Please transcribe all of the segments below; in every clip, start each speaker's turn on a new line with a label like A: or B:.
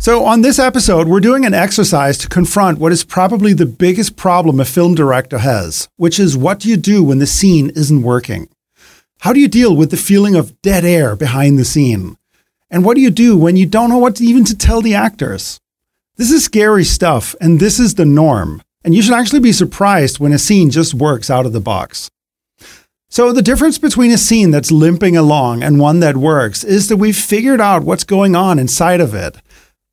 A: So, on this episode, we're doing an exercise to confront what is probably the biggest problem a film director has, which is what do you do when the scene isn't working? How do you deal with the feeling of dead air behind the scene? And what do you do when you don't know what even to tell the actors? This is scary stuff, and this is the norm. And you should actually be surprised when a scene just works out of the box. So, the difference between a scene that's limping along and one that works is that we've figured out what's going on inside of it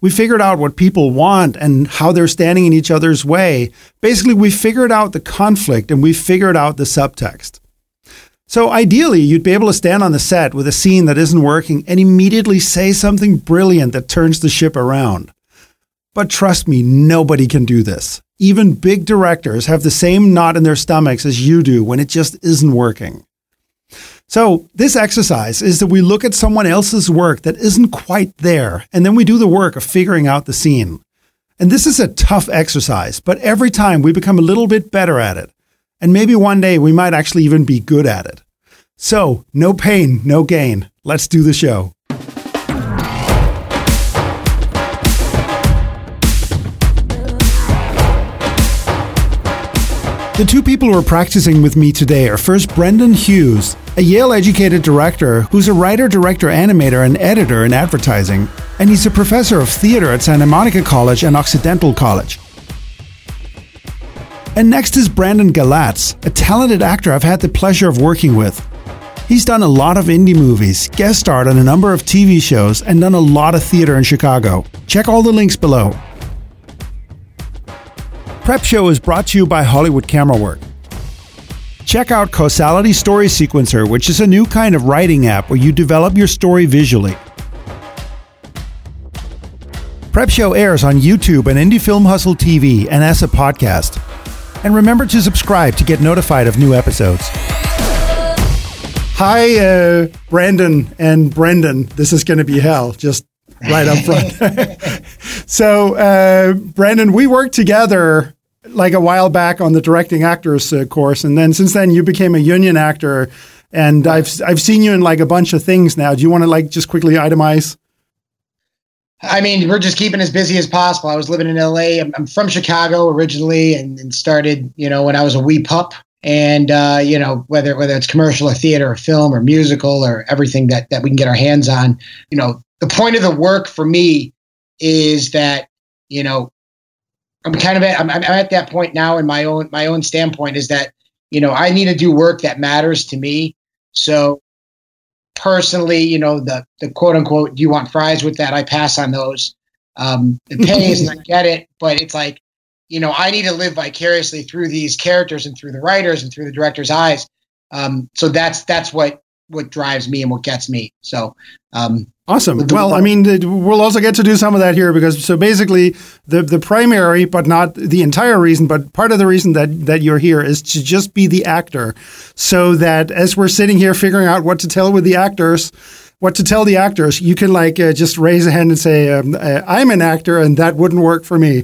A: we figured out what people want and how they're standing in each other's way. Basically, we figured out the conflict and we figured out the subtext. So, ideally, you'd be able to stand on the set with a scene that isn't working and immediately say something brilliant that turns the ship around. But trust me, nobody can do this. Even big directors have the same knot in their stomachs as you do when it just isn't working. So, this exercise is that we look at someone else's work that isn't quite there, and then we do the work of figuring out the scene. And this is a tough exercise, but every time we become a little bit better at it. And maybe one day we might actually even be good at it. So, no pain, no gain. Let's do the show. The two people who are practicing with me today are first Brendan Hughes, a Yale educated director who's a writer, director, animator, and editor in advertising, and he's a professor of theater at Santa Monica College and Occidental College. And next is Brandon Galatz, a talented actor I've had the pleasure of working with. He's done a lot of indie movies, guest starred on a number of TV shows, and done a lot of theater in Chicago. Check all the links below. Prep Show is brought to you by Hollywood Camera Work. Check out Causality Story Sequencer, which is a new kind of writing app where you develop your story visually. Prep Show airs on YouTube and Indie Film Hustle TV and as a podcast. And remember to subscribe to get notified of new episodes. Hi, uh, Brandon and Brendan. This is going to be hell, just right up front. so, uh, Brandon, we worked together like a while back on the directing actors uh, course, and then since then you became a union actor, and I've I've seen you in like a bunch of things now. Do you want to like just quickly itemize?
B: I mean, we're just keeping as busy as possible. I was living in LA. I'm, I'm from Chicago originally, and, and, started you know when I was a wee pup. And uh, you know whether whether it's commercial or theater or film or musical or everything that that we can get our hands on, you know the point of the work for me is that you know I'm kind of at, I'm, I'm at that point now in my own my own standpoint is that you know I need to do work that matters to me. So personally, you know the the quote unquote, do you want fries with that? I pass on those. Um, it pays and I get it, but it's like you know I need to live vicariously through these characters and through the writers and through the director's eyes. Um, so that's that's what what drives me and what gets me. So um,
A: Awesome. Well, I mean, we'll also get to do some of that here because so basically the the primary, but not the entire reason, but part of the reason that that you're here is to just be the actor, so that as we're sitting here figuring out what to tell with the actors, what to tell the actors, you can like uh, just raise a hand and say, um, uh, "I'm an actor, and that wouldn't work for me,"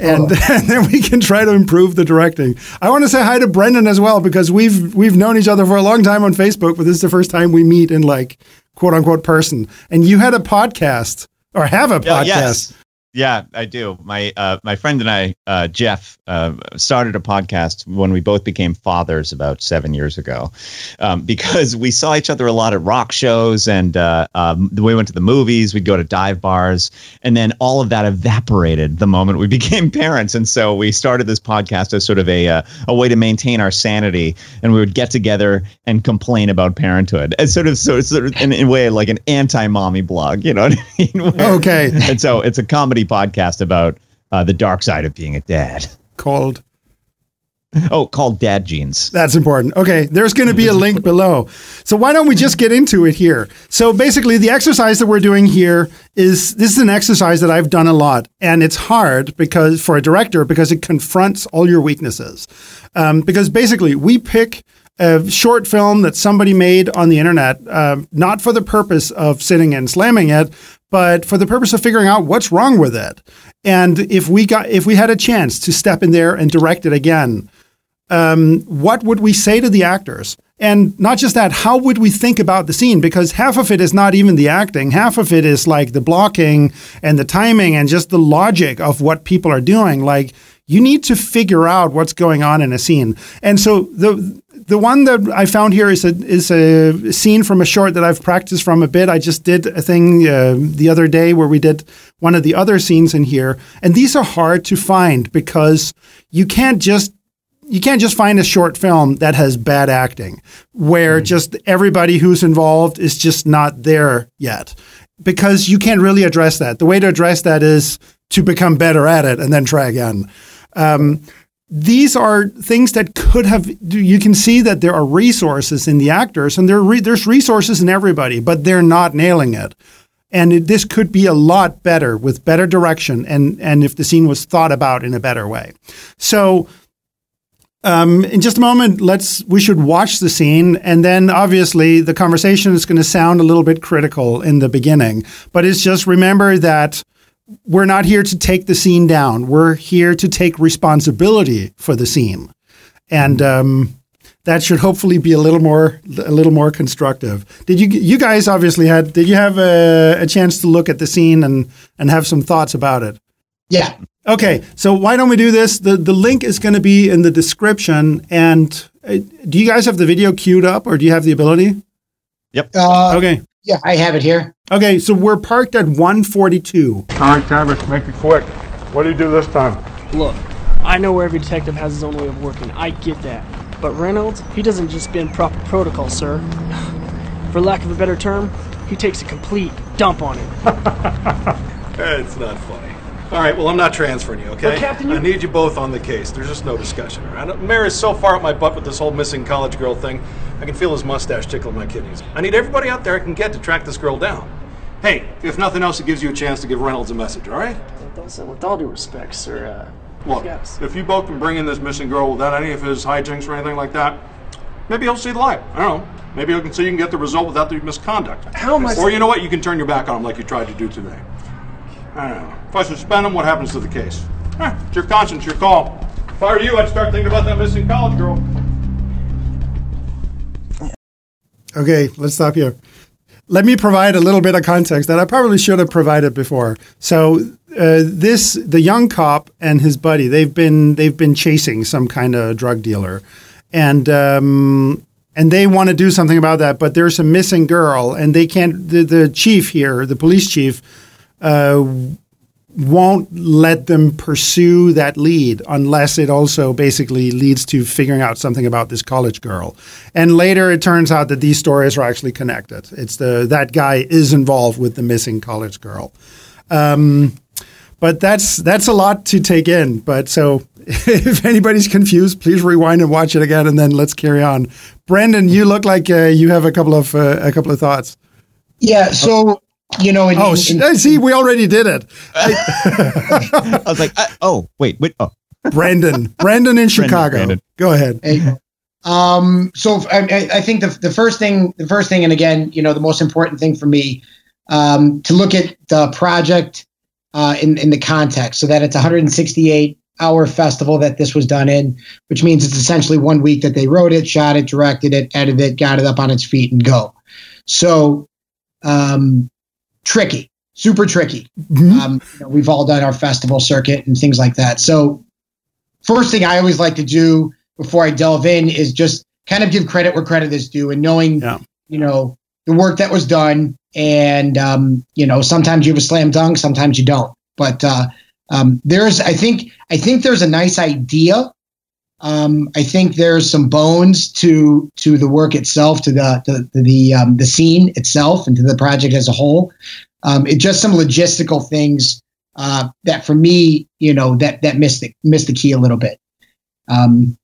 A: and, oh. and, then we can try to improve the directing. I want to say hi to Brendan as well because we've we've known each other for a long time on Facebook, but this is the first time we meet in like quote unquote person. And you had a podcast or have a podcast. yes.
C: Yeah, I do. My uh, my friend and I, uh, Jeff, uh, started a podcast when we both became fathers about seven years ago, um, because we saw each other a lot at rock shows, and uh, um, we went to the movies. We'd go to dive bars, and then all of that evaporated the moment we became parents. And so we started this podcast as sort of a uh, a way to maintain our sanity, and we would get together and complain about parenthood, and sort of so sort of in, in a way like an anti mommy blog, you know what I
A: mean? okay.
C: And so it's a comedy podcast about uh, the dark side of being a dad.
A: Called.
C: Oh, called Dad Jeans.
A: That's important. Okay, there's going to be a link below. So why don't we just get into it here? So basically, the exercise that we're doing here is this is an exercise that I've done a lot, and it's hard because for a director because it confronts all your weaknesses. Um, because basically, we pick a short film that somebody made on the internet, uh, not for the purpose of sitting and slamming it, but for the purpose of figuring out what's wrong with it. And if we got if we had a chance to step in there and direct it again, um, what would we say to the actors? And not just that, how would we think about the scene? Because half of it is not even the acting, half of it is like the blocking and the timing and just the logic of what people are doing. Like, you need to figure out what's going on in a scene. And so the the one that I found here is a is a scene from a short that I've practiced from a bit. I just did a thing uh, the other day where we did one of the other scenes in here, and these are hard to find because you can't just you can't just find a short film that has bad acting where mm-hmm. just everybody who's involved is just not there yet because you can't really address that. The way to address that is to become better at it and then try again. Um, these are things that could have you can see that there are resources in the actors and there re, there's resources in everybody but they're not nailing it. And it, this could be a lot better with better direction and and if the scene was thought about in a better way. So um, in just a moment let's we should watch the scene and then obviously the conversation is going to sound a little bit critical in the beginning. But it's just remember that we're not here to take the scene down. We're here to take responsibility for the scene, and um, that should hopefully be a little more a little more constructive. Did you you guys obviously had did you have a, a chance to look at the scene and and have some thoughts about it?
B: Yeah.
A: Okay, so why don't we do this? The the link is going to be in the description. And uh, do you guys have the video queued up, or do you have the ability?
C: Yep.
B: Uh,
A: okay.
B: Yeah, I have it here.
A: Okay, so we're parked at 142.
D: All right, Tavish, make it quick. What do you do this time?
E: Look, I know where every detective has his own way of working. I get that. But Reynolds, he doesn't just bend proper protocol, sir. For lack of a better term, he takes a complete dump on it.
F: it's not funny. All right, well, I'm not transferring you, okay?
E: But Captain, you...
F: I need you both on the case. There's just no discussion, all right? Mayor is so far up my butt with this whole missing college girl thing, I can feel his mustache tickling my kidneys. I need everybody out there I can get to track this girl down. Hey, if nothing else, it gives you a chance to give Reynolds a message, all right?
E: With all due respect, sir, uh,
F: Look, if you both can bring in this missing girl without any of his hijinks or anything like that, maybe he'll see the light. I don't know. Maybe you can see you can get the result without the misconduct.
E: How am I?
F: Or you know what? You can turn your back on him like you tried to do today. I don't know. If I suspend him, what happens to the case? Eh, it's your conscience, your call. If I were you, I'd start thinking about that missing college girl.
A: Okay, let's stop here. Let me provide a little bit of context that I probably should have provided before. So, uh, this the young cop and his buddy they've been they've been chasing some kind of drug dealer, and um, and they want to do something about that. But there's a missing girl, and they can't. The, the chief here, the police chief, uh, won't let them pursue that lead unless it also basically leads to figuring out something about this college girl. And later it turns out that these stories are actually connected. It's the that guy is involved with the missing college girl. Um, but that's that's a lot to take in. But so if anybody's confused, please rewind and watch it again, and then let's carry on. Brandon, you look like uh, you have a couple of uh, a couple of thoughts.
B: Yeah. So you know. In,
A: oh,
B: in,
A: in, see, we already did it.
C: I, was like, I, oh, wait, wait, oh.
A: Brandon, Brandon in Chicago. Brandon. Go ahead.
B: Hey, um, so I, I, think the the first thing, the first thing, and again, you know, the most important thing for me, um, to look at the project uh, in in the context, so that it's 168 hour festival that this was done in, which means it's essentially one week that they wrote it, shot it, directed it, edited it, got it up on its feet, and go. So, um, tricky, super tricky. Mm-hmm. Um, you know, we've all done our festival circuit and things like that. So, first thing I always like to do before I delve in is just kind of give credit where credit is due, and knowing, yeah. you know, the work that was done. And um, you know, sometimes you have a slam dunk, sometimes you don't. But uh, um, there's, I think, I think there's a nice idea. Um, I think there's some bones to to the work itself, to the the the, um, the scene itself, and to the project as a whole. Um, it just some logistical things uh, that, for me, you know, that that missed the missed the key a little bit. Um,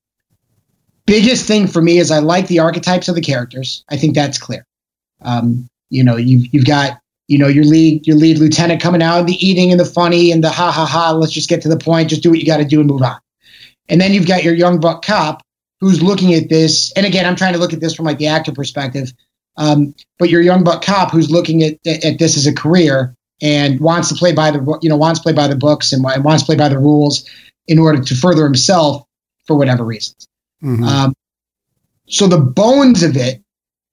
B: biggest thing for me is I like the archetypes of the characters. I think that's clear. Um, you know, you've you've got you know your lead your lead lieutenant coming out, the eating and the funny and the ha ha ha. Let's just get to the point. Just do what you got to do and move on. And then you've got your young buck cop who's looking at this. And again, I'm trying to look at this from like the actor perspective. Um, but your young buck cop who's looking at, at this as a career and wants to play by the you know wants to play by the books and wants to play by the rules in order to further himself for whatever reasons. Mm-hmm. Um, so the bones of it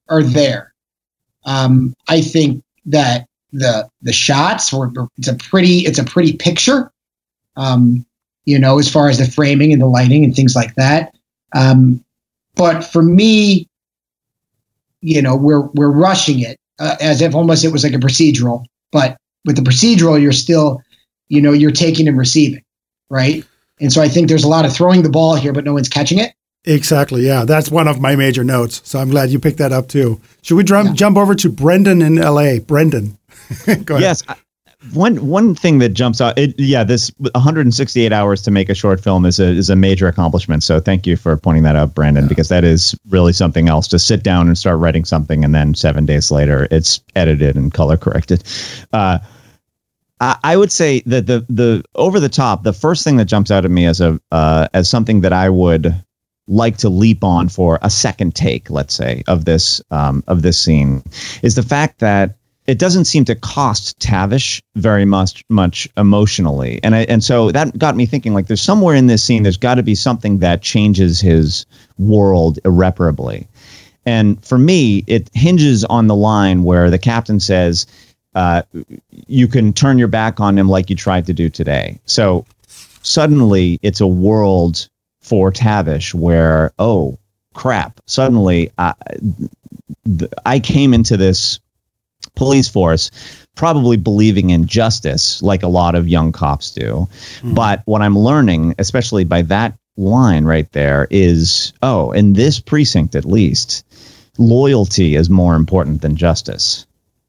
B: are there. Um, I think that the the shots were it's a pretty it's a pretty picture. Um, you know, as far as the framing and the lighting and things like that. Um, but for me, you know, we're we're rushing it uh, as if almost it was like a procedural. But with the procedural, you're still, you know, you're taking and receiving, right? And so I think there's a lot of throwing the ball here, but no one's catching it.
A: Exactly. Yeah, that's one of my major notes. So I'm glad you picked that up too. Should we drum, yeah. jump over to Brendan in L.A.? Brendan,
C: go ahead. Yes. One one thing that jumps out, it, yeah, this 168 hours to make a short film is a is a major accomplishment. So thank you for pointing that out, Brandon, yeah. because that is really something else to sit down and start writing something, and then seven days later, it's edited and color corrected. Uh, I, I would say that the the over the top, the first thing that jumps out at me as a uh, as something that I would like to leap on for a second take, let's say, of this um, of this scene, is the fact that it doesn't seem to cost Tavish very much much emotionally, and I, and so that got me thinking. Like, there's somewhere in this scene, there's got to be something that changes his world irreparably. And for me, it hinges on the line where the captain says, uh, "You can turn your back on him like you tried to do today." So suddenly, it's a world for Tavish where, oh crap! Suddenly, I, I came into this police force probably believing in justice like a lot of young cops do. Mm. But what I'm learning, especially by that line right there, is oh, in this precinct at least, loyalty is more important than justice.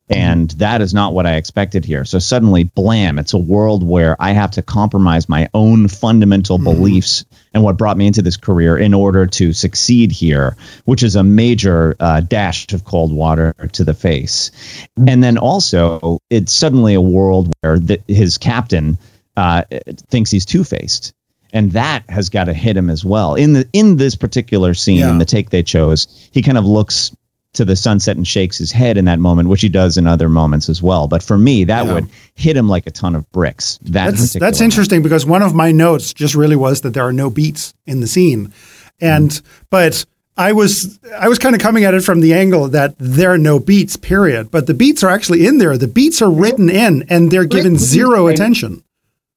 C: And that is not what I expected here. So suddenly, blam, it's a world where I have to compromise my own fundamental mm-hmm. beliefs and what brought me into this career in order to succeed here, which is a major uh, dash of cold water to the face. And then also, it's suddenly a world where the, his captain uh, thinks he's two faced. And that has got to hit him as well. In the in this particular scene, yeah. in the take they chose, he kind of looks to the sunset and shakes his head in that moment, which he does in other moments as well. But for me, that yeah. would hit him like a ton of bricks. That
A: that's, that's interesting because one of my notes just really was that there are no beats in the scene, and mm. but. I was I was kind of coming at it from the angle that there are no beats, period. But the beats are actually in there. The beats are written in, and they're given zero attention.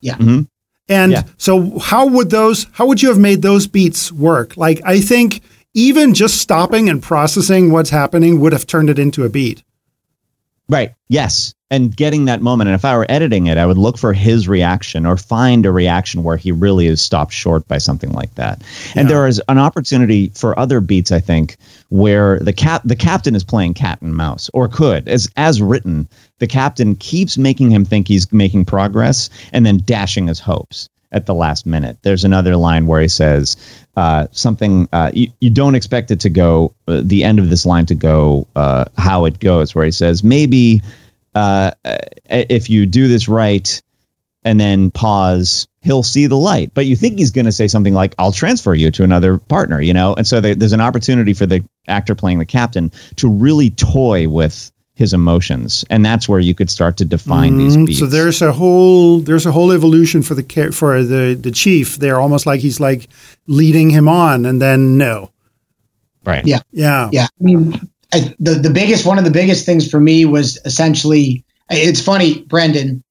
B: Yeah. Mm-hmm.
A: And yeah. so, how would those? How would you have made those beats work? Like, I think even just stopping and processing what's happening would have turned it into a beat.
C: Right. Yes. And getting that moment. And if I were editing it, I would look for his reaction or find a reaction where he really is stopped short by something like that. And yeah. there is an opportunity for other beats, I think, where the cap the captain is playing cat and mouse, or could, as as written, the captain keeps making him think he's making progress and then dashing his hopes at the last minute. There's another line where he says uh, something uh, you, you don't expect it to go, uh, the end of this line to go uh, how it goes, where he says, maybe uh, if you do this right and then pause, he'll see the light. But you think he's going to say something like, I'll transfer you to another partner, you know? And so there's an opportunity for the actor playing the captain to really toy with his emotions, and that's where you could start to define mm, these beats.
A: So there's a whole there's a whole evolution for the for the the chief. They're almost like he's like leading him on, and then no,
C: right?
B: Yeah,
A: yeah,
B: yeah. I mean, I, the the biggest one of the biggest things for me was essentially. It's funny, Brendan.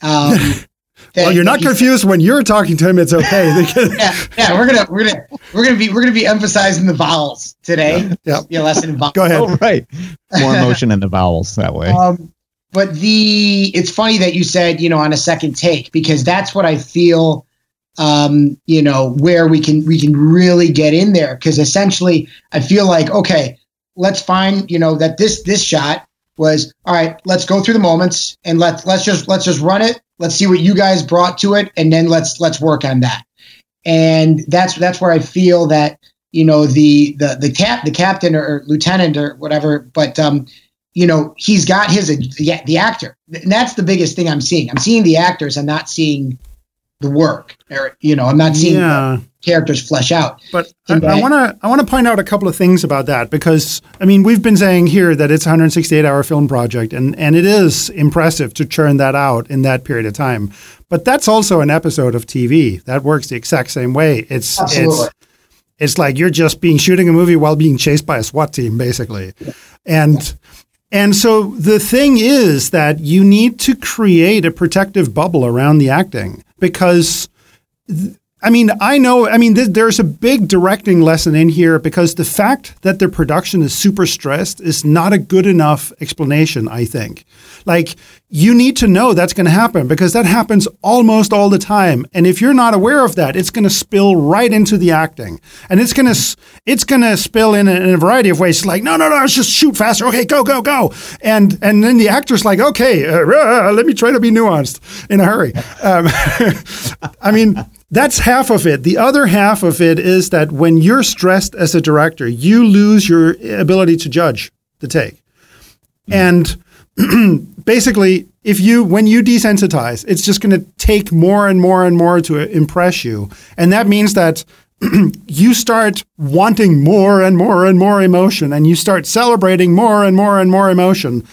B: Um,
A: well, you're not confused when you're talking to him. It's okay.
B: yeah, yeah. We're gonna we're gonna we're gonna be we're gonna be emphasizing the vowels today.
A: Yeah,
B: yeah. Lesson.
A: Go ahead.
C: Oh, right. More emotion in the vowels that way. Um,
B: but the it's funny that you said you know on a second take because that's what I feel. Um, you know where we can we can really get in there because essentially I feel like okay, let's find you know that this this shot was all right. Let's go through the moments and let's let's just let's just run it Let's see what you guys brought to it, and then let's let's work on that. And that's that's where I feel that you know the the the cap the captain or, or lieutenant or whatever, but um, you know he's got his the, the actor. And that's the biggest thing I'm seeing. I'm seeing the actors. I'm not seeing the work. Or, you know, I'm not seeing yeah. Characters flesh out.
A: But I want to I want to point out a couple of things about that because I mean we've been saying here that it's a 168 hour film project and and it is impressive to churn that out in that period of time. But that's also an episode of TV that works the exact same way. It's
B: Absolutely.
A: it's It's like you're just being shooting a movie while being chased by a SWAT team, basically. And and so the thing is that you need to create a protective bubble around the acting because I mean, I know, I mean, th- there's a big directing lesson in here because the fact that the production is super stressed is not a good enough explanation, I think. Like, you need to know that's going to happen because that happens almost all the time. And if you're not aware of that, it's going to spill right into the acting. And it's going to, it's going to spill in a, in a variety of ways. It's like, no, no, no, just shoot faster. Okay, go, go, go. And, and then the actor's like, okay, uh, uh, let me try to be nuanced in a hurry. Um, I mean, that's half of it. The other half of it is that when you're stressed as a director, you lose your ability to judge the take. And basically, if you when you desensitize, it's just going to take more and more and more to impress you, and that means that you start wanting more and more and more emotion, and you start celebrating more and more and more emotion,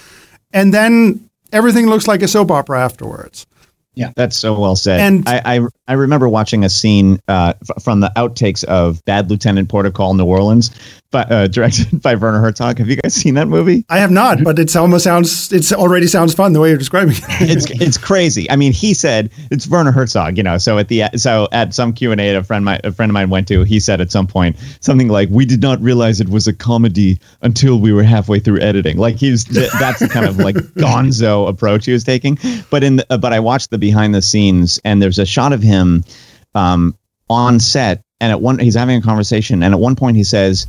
A: and then everything looks like a soap opera afterwards.
C: Yeah, that's so well said.
A: And-
C: I, I I remember watching a scene uh, f- from the outtakes of Bad Lieutenant Port of Call New Orleans, but uh, directed by Werner Herzog. Have you guys seen that movie?
A: I have not, but it almost sounds it already sounds fun the way you're describing it.
C: it's it's crazy. I mean, he said it's Werner Herzog, you know. So at the so at some Q and A, a friend my a friend of mine went to, he said at some point something like, "We did not realize it was a comedy until we were halfway through editing." Like he's that's the kind of like Gonzo approach he was taking. But in the, uh, but I watched the behind the scenes, and there's a shot of him um, on set, and at one he's having a conversation, and at one point he says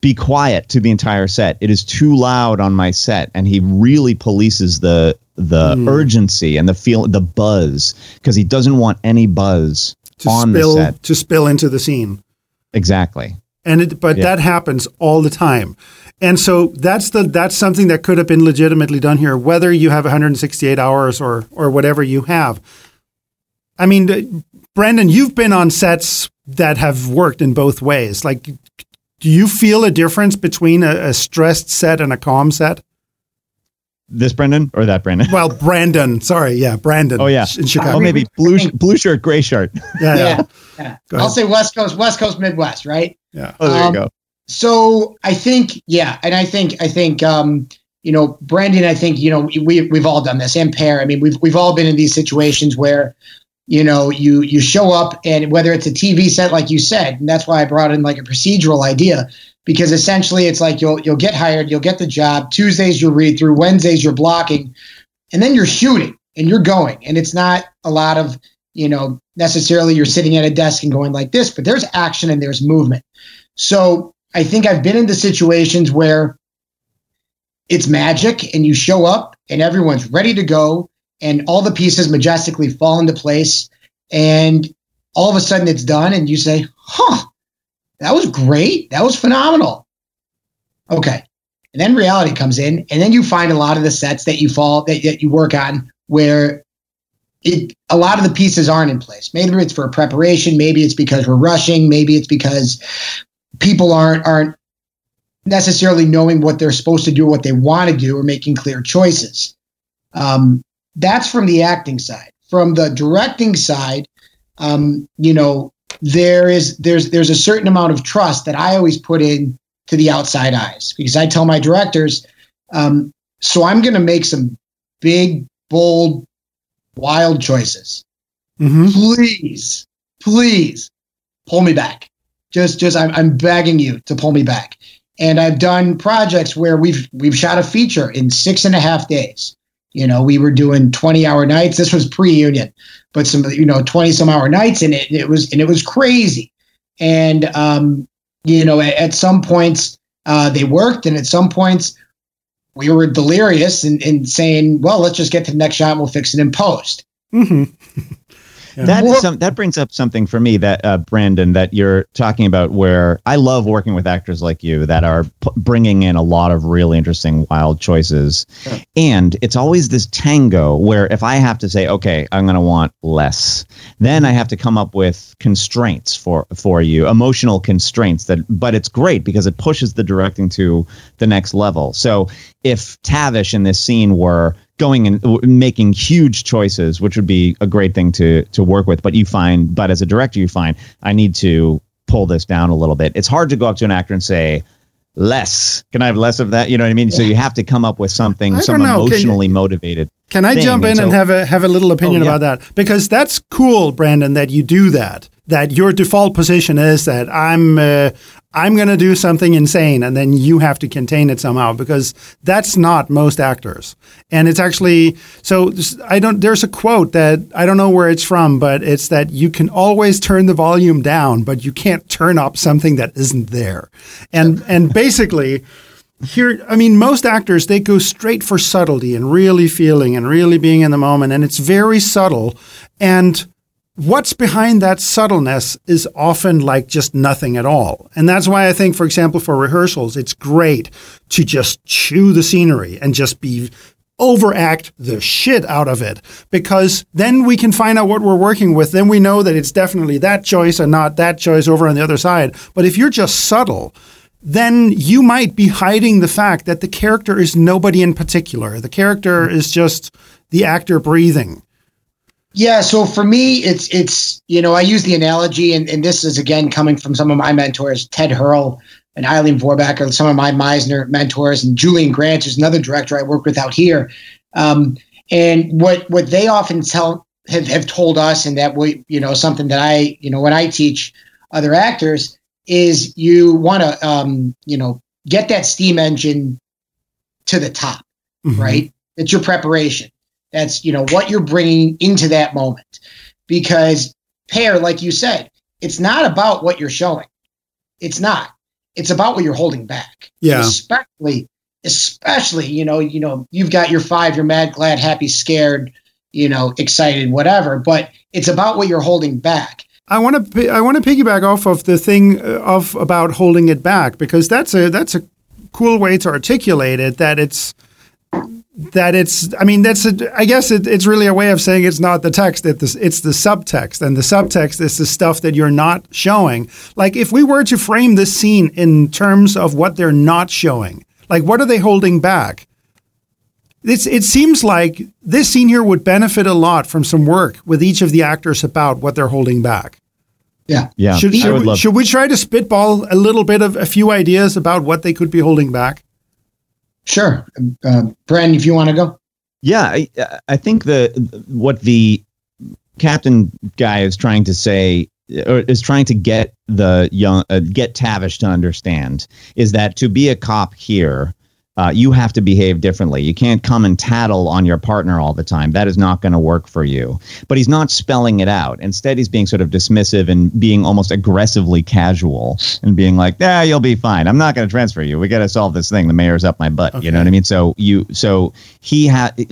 C: be quiet to the entire set. It is too loud on my set, and he really polices the the
A: Hmm.
C: urgency and the feel the buzz because he doesn't want any buzz
A: to
C: on
A: spill
C: the set.
A: to spill into the scene.
C: Exactly.
A: And it, but
C: Yeah.
A: that happens all the time. And so that's the that's something that could have been legitimately done here, whether you have 168 hours or or whatever you have. I mean, Brendan, you've been on sets that have worked in both ways. Like, do you feel a difference between a, a stressed set and a calm set?
C: This Brendan or that Brendan?
A: Well, Brandon, sorry, yeah, Brandon.
C: Oh yeah.
A: in Chicago.
C: Oh, maybe blue blue shirt, gray shirt.
A: yeah, yeah,
B: Yeah, yeah. I'll say West Coast, West Coast, Midwest, right?
A: yeah.
C: Oh, there
B: Um,
C: you go.
B: So I think, yeah, and I think, I think, um, you know, Brandon, I think, you know, we we've all done this, and Per. I mean, we've we've all been in these situations where, you know, you you show up, and whether it's a TV set, like you said, and that's why I brought in like a procedural idea, because essentially it's like you'll you'll get hired, you'll get the job. Tuesdays you'll read through, Wednesdays you're blocking, and then you're shooting and you're going, and it's not a lot of you know necessarily you're sitting at a desk and going like this, but there's action and there's movement. So I think I've been into situations where it's magic and you show up and everyone's ready to go and all the pieces majestically fall into place and all of a sudden it's done and you say, huh, that was great. That was phenomenal. Okay. And then reality comes in and then you find a lot of the sets that you fall that, that you work on where it a lot of the pieces aren't in place. Maybe it's for preparation, maybe it's because we're rushing, maybe it's because people aren't aren't necessarily knowing what they're supposed to do, what they want to do, or making clear choices. Um, that's from the acting side. From the directing side, um, you know, there is there's there's a certain amount of trust that I always put in to the outside eyes because I tell my directors, um, so I'm going to make some big, bold, wild choices
A: Mm-hmm.
B: please, please pull me back. Just, just, I'm, I'm begging you to pull me back. And I've done projects where we've we've shot a feature in six and a half days. You know, we were doing 20 hour nights. This was pre-union, but some, you know, 20 some hour nights, and it, it was and it was crazy. And um, you know, at, at some points uh, they worked, and at some points we were delirious and, and saying, "Well, let's just get to the next shot. and We'll fix it in post."
C: That is some, that brings up something for me that uh, Brandon that you're talking about where I love working with actors like you that are p- bringing in a lot of really interesting wild choices. And it's always this tango where if I have to say okay, I'm going to want less, then I have to come up with constraints for for you, emotional constraints that but it's great because it pushes the directing to the next level. So if Tavish in this scene were going and w- making huge choices, which would be a great thing to to work with. But you find, but as a director, you find I need to pull this down a little bit. It's hard to go up to an actor and say, less. Can I have less of that? You know what I mean? So you have to come up with something, some
A: don't. Can you-
C: emotionally motivated.
A: Can I
C: thing.
A: jump in and
C: so-
A: have a have a little opinion
C: Oh, yeah.
A: about that? Because that's cool, Brandon, that you do that. That your default position is that I'm uh, I'm going to do something insane, and then you have to contain it somehow. Because that's not most actors, and it's actually so. I don't. There's a quote that I don't know where it's from, but it's that you can always turn the volume down, but you can't turn up something that isn't there, and and basically here i mean most actors they go straight for subtlety and really feeling and really being in the moment and it's very subtle and what's behind that subtleness is often like just nothing at all and that's why i think for example for rehearsals it's great to just chew the scenery and just be overact the shit out of it because then we can find out what we're working with then we know that it's definitely that choice and not that choice over on the other side but if you're just subtle then you might be hiding the fact that the character is nobody in particular. The character is just the actor breathing.
B: Yeah, so for me, it's it's you know I use the analogy, and, and this is again coming from some of my mentors, Ted Hurl and Eileen Vorback, are some of my Meisner mentors, and Julian Grant is another director I work with out here. Um, and what what they often tell have, have told us, and that we you know something that I you know when I teach other actors is you want to um, you know get that steam engine to the top right? It's your preparation. That's you know what you're bringing into that moment. Because Per, like you said, it's not about what you're showing. It's not. It's about what you're holding back.
A: Yeah.
B: Especially, especially you know you know you've got your five. You're mad, glad, happy, scared, you know, excited, whatever. But it's about what you're holding back.
A: I want to I want to piggyback off of the thing uh, of about holding it back because that's a that's a cool way to articulate it that it's that it's I mean that's a, I guess it, it's really a way of saying it's not the text it's the, it's the subtext and the subtext is the stuff that you're not showing like if we were to frame this scene in terms of what they're not showing like what are they holding back it's, it seems like this scene here would benefit a lot from some work with each of the actors about what they're holding back.
B: Yeah.
C: Yeah,
A: Should,
C: I
A: should,
C: would love.
A: should we try to spitball a little bit of a few ideas about what they could be holding back?
B: Sure. Uh, Bren, if you want to go.
C: Yeah, I, I think the what the captain guy is trying to say or is trying to get the young uh, get Tavish to understand is that to be a cop here, uh, you have to behave differently. You can't come and tattle on your partner all the time. That is not going to work for you. But he's not spelling it out. Instead, he's being sort of dismissive and being almost aggressively casual and being like, "Yeah, you'll be fine. I'm not going to transfer you. We got to solve this thing. The mayor's up my butt." You know what I mean? So you, so he had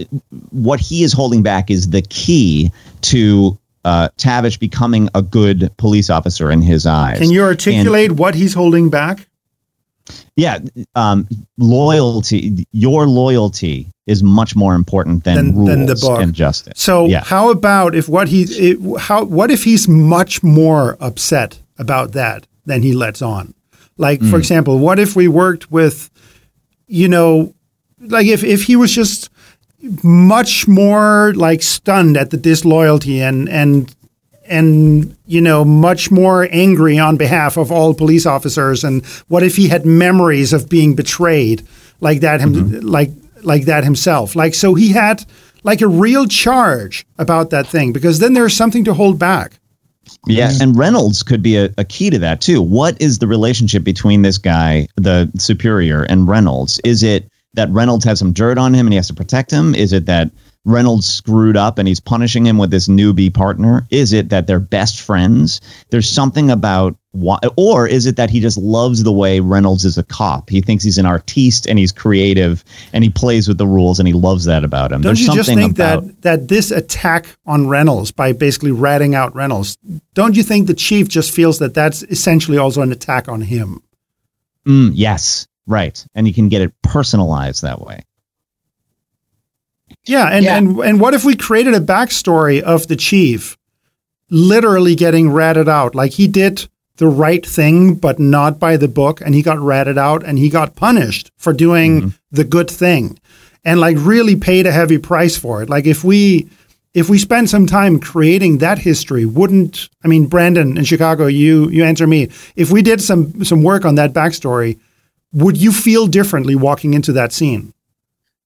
C: what he is holding back is the key to uh, Tavish becoming a good police officer in his eyes.
A: Can you articulate what he's holding back?
C: Yeah, um, loyalty. Your loyalty is much more important than,
A: Than-
C: rules
A: than the book.
C: and justice.
A: So
C: yeah,
A: how about if what he it, how what if he's much more upset about that than he lets on? Like
C: Hmm.
A: for example, what if we worked with you know like if if he was just much more like stunned at the disloyalty and and and you know much more angry on behalf of all police officers and what if he had memories of being betrayed like that him mm-hmm. like like that himself like so he had like a real charge about that thing because then there's something to hold back
C: yeah, mm-hmm. and Reynolds could be a, a key to that too. What is the relationship between this guy, the superior, and Reynolds? Is it that Reynolds has some dirt on him and he has to protect him? Is it that Reynolds screwed up and he's punishing him with this newbie partner? Is it that they're best friends? There's something about why, or is it that he just loves the way Reynolds is a cop? He thinks he's an artiste and he's creative and he plays with the rules and he loves that about him.
A: don't
C: There's
A: you just think
C: about,
A: that that this attack on Reynolds by basically ratting out Reynolds don't you think the chief just feels that that's essentially also an attack on him
C: Mm, yes, right, and you can get it personalized that way.
A: Yeah, and,
B: Yeah.
A: and and what if we created a backstory of the chief literally getting ratted out? Like he did the right thing, but not by the book, and he got ratted out and he got punished for doing mm-hmm. the good thing. And like really paid a heavy price for it. Like if we if we spend some time creating that history, wouldn't I mean, Brandon in Chicago, you you answer me. If we did some some work on that backstory, would you feel differently walking into that scene?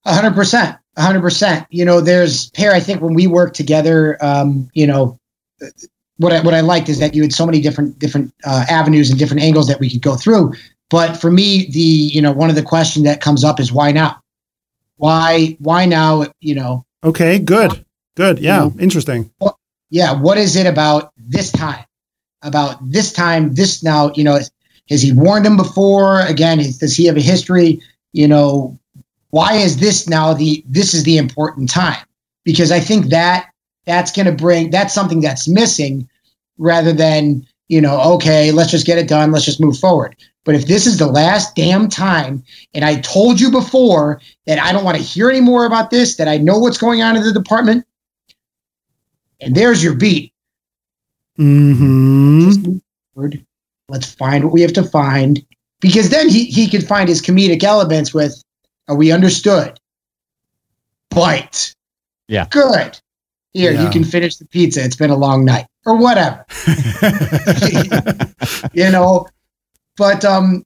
B: A hundred percent, a hundred percent. You know, there's Per. I think when we work together, um, you know, what I, what I liked is that you had so many different different uh, avenues and different angles that we could go through. But for me, the you know one of the questions that comes up is why now? Why why now? You know.
A: Okay, good, good. Yeah,
B: You know,
A: interesting.
B: yeah, what is it about this time? About this time, this now, you know, has he warned him before? Again, does he have a history? You know, why is this now the this is the important time? Because I think that that's going to bring that's something that's missing rather than, you know, okay, let's just get it done, let's just move forward. But if this is the last damn time, and I told you before that I don't want to hear any more about this, that I know what's going on in the department, and there's your beat.
A: mm-hmm.
B: Just. Let's find what we have to find. Because then he, he could find his comedic elements with, are we understood? Bite.
C: Yeah.
B: Good. Here,
A: Yeah.
B: you can finish the pizza. It's been a long night. Or whatever. you know. But um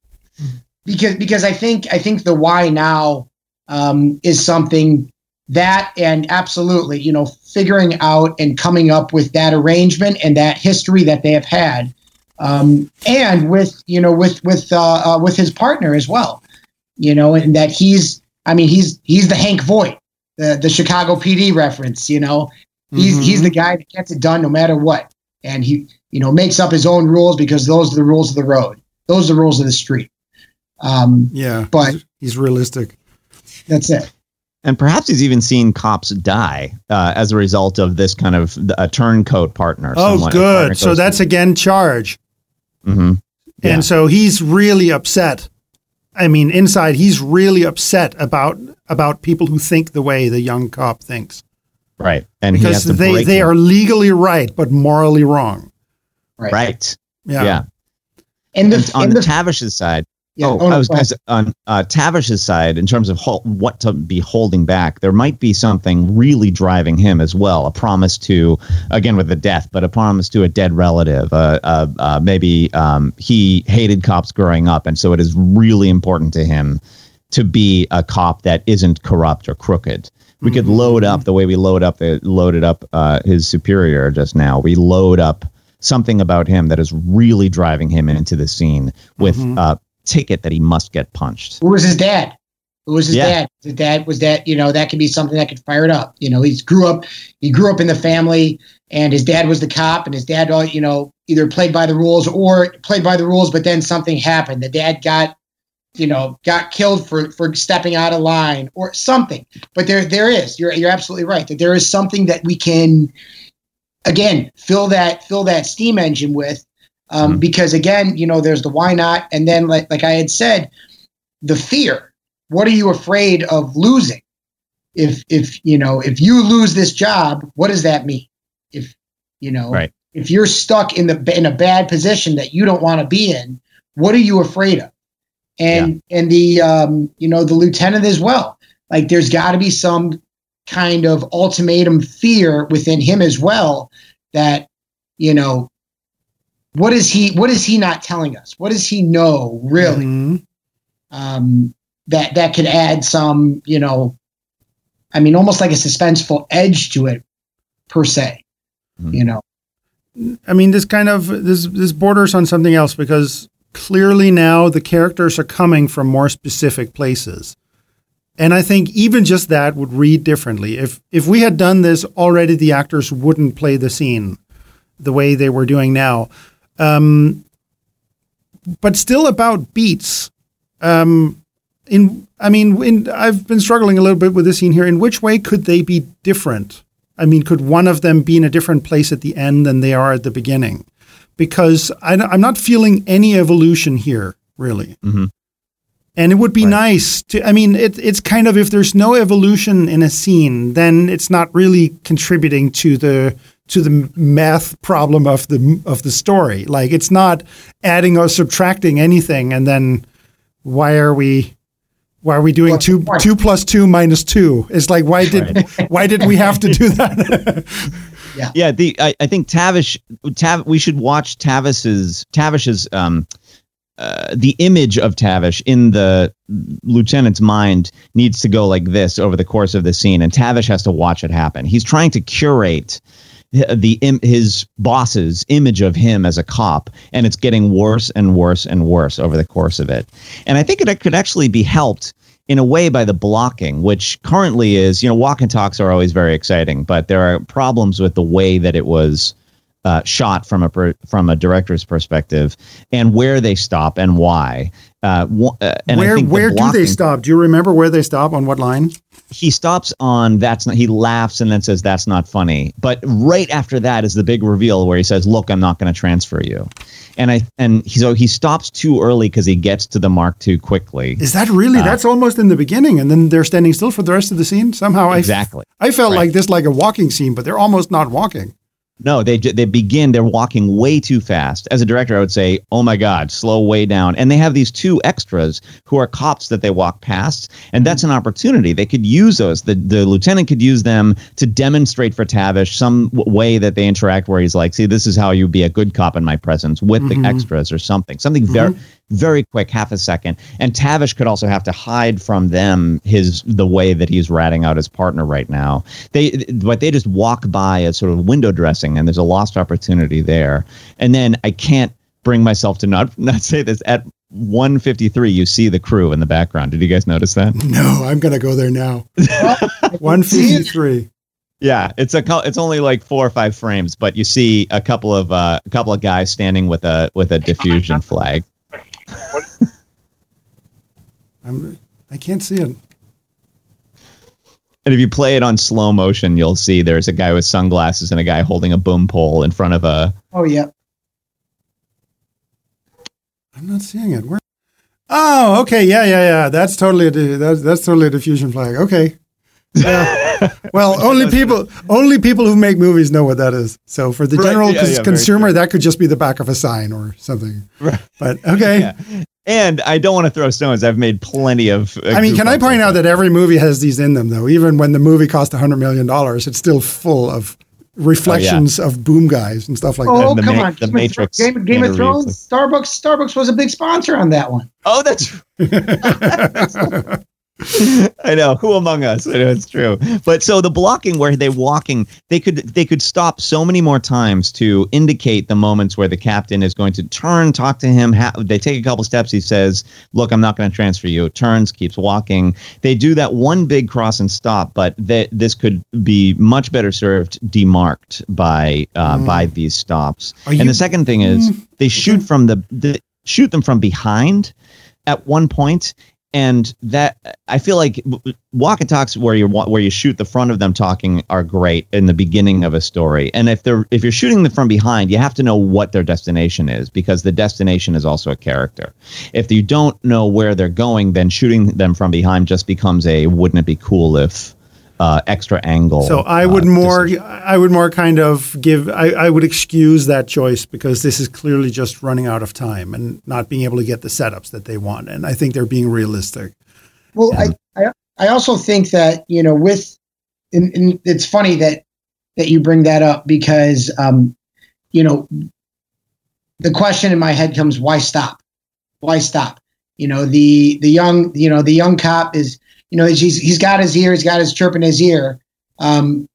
B: because because I think I think the why now um is something that and absolutely, you know, figuring out and coming up with that arrangement and that history that they have had. Um and with, you know, with with uh, uh with his partner as well. You know, and that he's I mean, he's he's the Hank Voight, the the Chicago PD reference, you know. He's he's the guy that gets it done no matter what. And he, you know, makes up his own rules because those are the rules of the road. Those are the rules of the street. Um,
A: Yeah,
B: But-
A: he's, he's realistic.
B: that's it.
C: And perhaps he's even seen cops die uh, as a result of this kind of a turncoat partner.
A: Oh, good. So that's again charge.
C: hmm Yeah.
A: And so he's really upset. I mean, inside he's really upset about about people who think the way the young cop thinks
C: right. And he has
A: because
C: to
A: they
C: break
A: they
C: him.
A: are legally right but morally wrong.
B: Right.
C: right.
A: Yeah.
C: Yeah.
B: And the,
C: And on
B: and
C: the
B: the
C: Tavish's side,
B: yeah,
C: oh, I was
B: go ahead.
C: gonna say, on uh, Tavish's side, in terms of hol- what to be holding back, there might be something really driving him as well. A promise to, again with the death, but a promise to a dead relative. Uh, uh, uh, maybe um, he hated cops growing up, and so it is really important to him to be a cop that isn't corrupt or crooked. We could load up the way we load up the loaded up uh, his superior just now. We load up something about him that is really driving him into the scene with a ticket that he must get punched.
B: Who was his dad? Who was his
C: Yeah.
B: dad? His dad was that, you know, that could be something that could fire it up. You know, he grew up, he grew up in the family and his dad was the cop and his dad, uh, you know, either played by the rules or played by the rules, but then something happened. The dad got, you know, got killed for, for stepping out of line or something. But there, there is, you're, you're absolutely right that there is something that we can, again, fill that, fill that steam engine with. Um,
C: Mhm.
B: because again, you know, there's the why not. And then like, like I had said, the fear. What are you afraid of losing? If if you know if you lose this job, what does that mean? If you know
C: Right.
B: if you're stuck in the in a bad position that you don't want to be in, what are you afraid of? And and the um, you know the lieutenant as well. Like there's got to be some kind of ultimatum fear within him as well that you know what is he what is he not telling us? What does he know really?
A: Mhm.
B: um, that that could add some, you know, I mean, almost like a suspenseful edge to it, per se.
C: Mhm.
B: You know,
A: I mean, this kind of this this borders on something else because clearly now the characters are coming from more specific places, and I think even just that would read differently. If if we had done this already, the actors wouldn't play the scene the way they were doing now. Um, but still about beats. Um, in I mean, in, I've been struggling a little bit with this scene here. In which way could they be different? I mean, could one of them be in a different place at the end than they are at the beginning? Because I, am not feeling any evolution here, really.
C: Mhm.
A: And it would be
C: Right.
A: nice to. I mean, it, it's kind of if there's no evolution in a scene, then it's not really contributing to the to the math problem of the of the story. Like it's not adding or subtracting anything, and then why are we Why are we doing two
B: the
A: two plus two minus two? It's like why did why did we have to do that?
C: Yeah, the I, I think Tavish Tav we should watch Tavish's Tavish's um uh, the image of Tavish in the lieutenant's mind needs to go like this over the course of the scene, and Tavish has to watch it happen. He's trying to curate the his boss's image of him as a cop, and it's getting worse and worse and worse over the course of it. And I think it could actually be helped in a way by the blocking, which currently is, you know, walk and talks are always very exciting, but there are problems with the way that it was uh, shot from a per, from a director's perspective, and where they stop and why. Uh, wh- uh, and I
A: where
C: the
A: where do they stop? Do you remember where they stop on what line?
C: He stops on that's not. He laughs and then says that's not funny. But right after that is the big reveal where he says, "Look, I'm not going to transfer you." And I and he, so he stops too early because he gets to the mark too quickly.
A: Is that really? Uh, that's almost in the beginning, and then they're standing still for the rest of the scene. Somehow, I
C: Exactly.
A: I felt
C: Right.
A: like this like a walking scene, but they're almost not walking.
C: No, they they begin. They're walking way too fast. As a director, I would say, "Oh my God, slow way down." And they have these two extras who are cops that they walk past, and that's an opportunity. They could use those. The the lieutenant could use them to demonstrate for Tavish some w- way that they interact, where he's like, "See, this is how you be a good cop in my presence with the mm-hmm. extras or something, something very." Mm-hmm. Very quick, half a second, and Tavish could also have to hide from them his the way that he's ratting out his partner right now. They, but they just walk by as sort of window dressing, and there's a lost opportunity there. And then I can't bring myself to not not say this at 153. You see the crew in the background. Did you guys notice that?
A: No, I'm gonna go there now. One fifty three.
C: Yeah, it's a it's only like four or five frames, but you see a couple of uh, a couple of guys standing with a with a diffusion flag.
A: I'm. I can't see it.
C: And if you play it on slow motion, you'll see there's a guy with sunglasses and a guy holding a boom pole in front of a.
B: Oh yeah.
A: I'm not seeing it. Where? Oh, okay. Yeah, yeah, yeah. That's totally a di- that's that's totally a diffusion flag. Okay. Yeah. well, only people only people who make movies know what that is. So for the
C: Right,
A: general
C: yeah,
A: cons-
C: yeah,
A: consumer,
C: true.
A: that could just be the back of a sign or something.
C: Right.
A: But okay.
C: Yeah. And I don't want to throw stones. I've made plenty of. uh,
A: I mean, can I point out that every movie has these in them, though? Even when the movie cost $100 million, it's still full of reflections of boom guys and stuff like
B: that.
C: Oh,
B: come
C: Ma-
B: on.
C: the
B: Game of
C: Matrix
B: Thro- Game, Game of Thrones. Starbucks. Starbucks was a big sponsor on that one.
C: Oh, that's. I know who among us. I know it's true. But so the blocking where they walking, they could they could stop so many more times to indicate the moments where the captain is going to turn, talk to him. Ha- they take a couple steps. He says, "Look, I'm not going to transfer you." Turns, keeps walking. They do that one big cross and stop, but that this could be much better served demarked by uh, by these stops.
A: Are
C: and
A: you-
C: the second thing is they shoot from the, the shoot them from behind at one point and that I feel like walk and talks where you where you shoot the front of them talking are great in the beginning of a story. And if they're if you're shooting them from behind, you have to know what their destination is because the destination is also a character. If you don't know where they're going, then shooting them from behind just becomes a wouldn't it be cool if uh, extra angle.
A: So I would
C: uh,
A: more,
C: decision.
A: I would more kind of give, I, I would excuse that choice because this is clearly just running out of time and not being able to get the setups that they want. And I think they're being realistic.
B: Well, I, I I also think that you know with and, and it's funny that that you bring that up because um, you know the question in my head comes why stop why stop you know the the young you know the young cop is you know he's he's got his ear he's got his chirp in his ear. Um,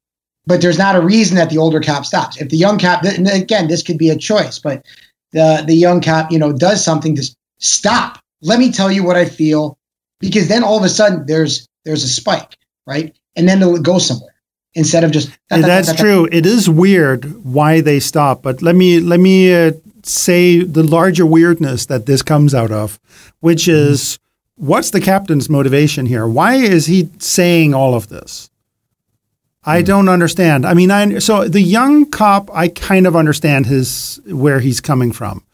B: but there's not a reason that the older cop stops. If the young cop and again this could be a choice but the the young cop you know does something to stop. Let me tell you what i feel because then all of a sudden there's there's a spike right? And then it'll go somewhere instead of just
A: that's true. It is weird why they stop, but let me let me uh, say the larger weirdness that this comes out of, which is what's the captain's motivation here? Why is he saying all of this? I hmm. don't understand. I mean, I so the young cop, I kind of understand his where he's coming from.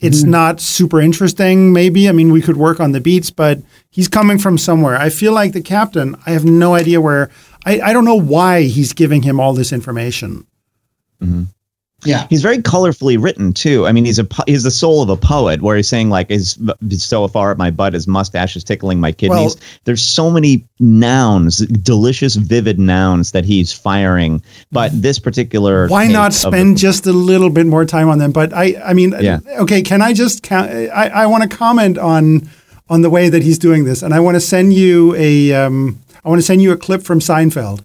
A: It's hmm. not super interesting, maybe. I mean, we could work on the beats, but he's coming from somewhere. I feel like the captain, I have no idea where. I, I don't know why he's giving him all this information. Mm-hmm.
B: Yeah.
C: He's very colorfully written too. I mean, he's a he's the soul of a poet, where he's saying like, "Is so far up my butt, his mustache is tickling my kidneys."
A: Well-
C: There's so many nouns, delicious, vivid nouns that he's firing. But this particular
A: Why not
C: of the-
A: spend just a little bit more time on them? But I, I mean,
C: Yeah.
A: okay. Can I just? Count, I, I want to comment on on the way that he's doing this, and I want to send you a. Um, I want to send you a clip from Seinfeld.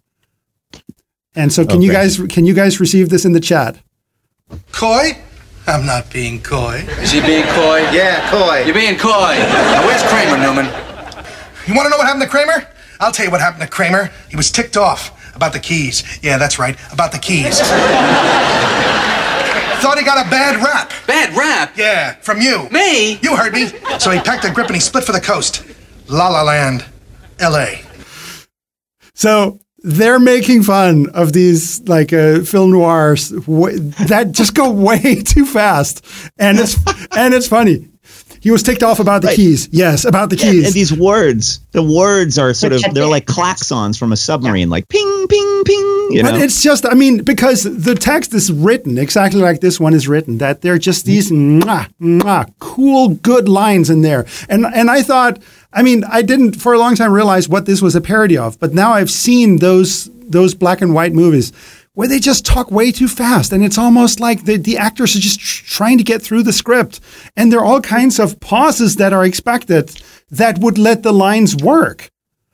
A: And so, can you guys can you guys receive this in the chat?
G: Coy? I'm not being coy.
H: Is he being coy?
I: Yeah, coy.
H: You're being coy. Now where's Kramer, Newman?
G: You want to know what happened to Kramer? I'll tell you what happened to Kramer. He was ticked off about the keys. Yeah, that's right, about the keys. Thought he got a bad rap.
H: Bad rap.
G: Yeah, from you.
H: Me?
G: You heard me. So he packed a grip and he split for the coast. La La Land, L.A.
A: So they're making fun of these like uh, film noirs w- that just go way too fast, and it's and it's funny. He was ticked off about the keys. Yes, about the
C: Yeah,
A: keys.
C: and these words, the words are sort of they're like klaxons from a submarine, like ping, ping, ping. You
A: but
C: know,
A: it's just, I mean, because the text is written exactly like this one is written, that they're just these mwah, mwah, cool, good lines in there. And and I thought, I mean, I didn't for a long time realize what this was a parody of, but now I've seen those those black and white movies where they just talk way too fast, and it's almost like the the actors are just tr- trying to get through the script, and there are all kinds of pauses that are expected that would let the lines work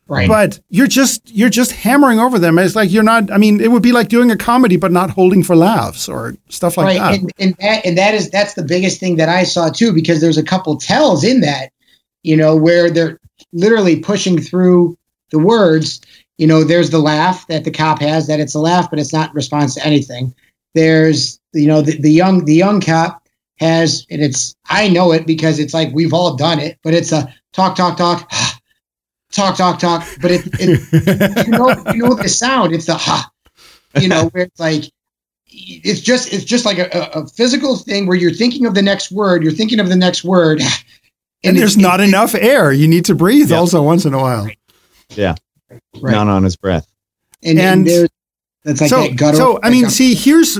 B: Right.
A: but you're just you're just hammering over them. It's like you're not. I mean, it would be like doing a comedy but not holding for laughs or stuff like
B: right.
A: that.
B: And, and that and that is that's the biggest thing that I saw too, because there's a couple tells in that, you know, where they're literally pushing through the words. You know, there's the laugh that the cop has, that it's a laugh, but it's not in response to anything. There's, you know, the, the young the young cop has, and it's I know it because it's like we've all done it, but it's a talk, talk, talk, talk, talk, talk. But it, it you know, you know the sound. It's the ha, you know, where it's like it's just it's just like a, a a physical thing where you're thinking of the next word, you're thinking of the next word,
A: and there's
B: it's-
A: not
B: it's-
A: enough air. You need to breathe
C: Yeah.
A: also once in a while.
C: yeah,
B: right.
C: not on his breath.
B: and,
A: and-
B: and there's that's like
A: so,
B: that gutter.
A: so I mean,
B: gut-
A: see, here's.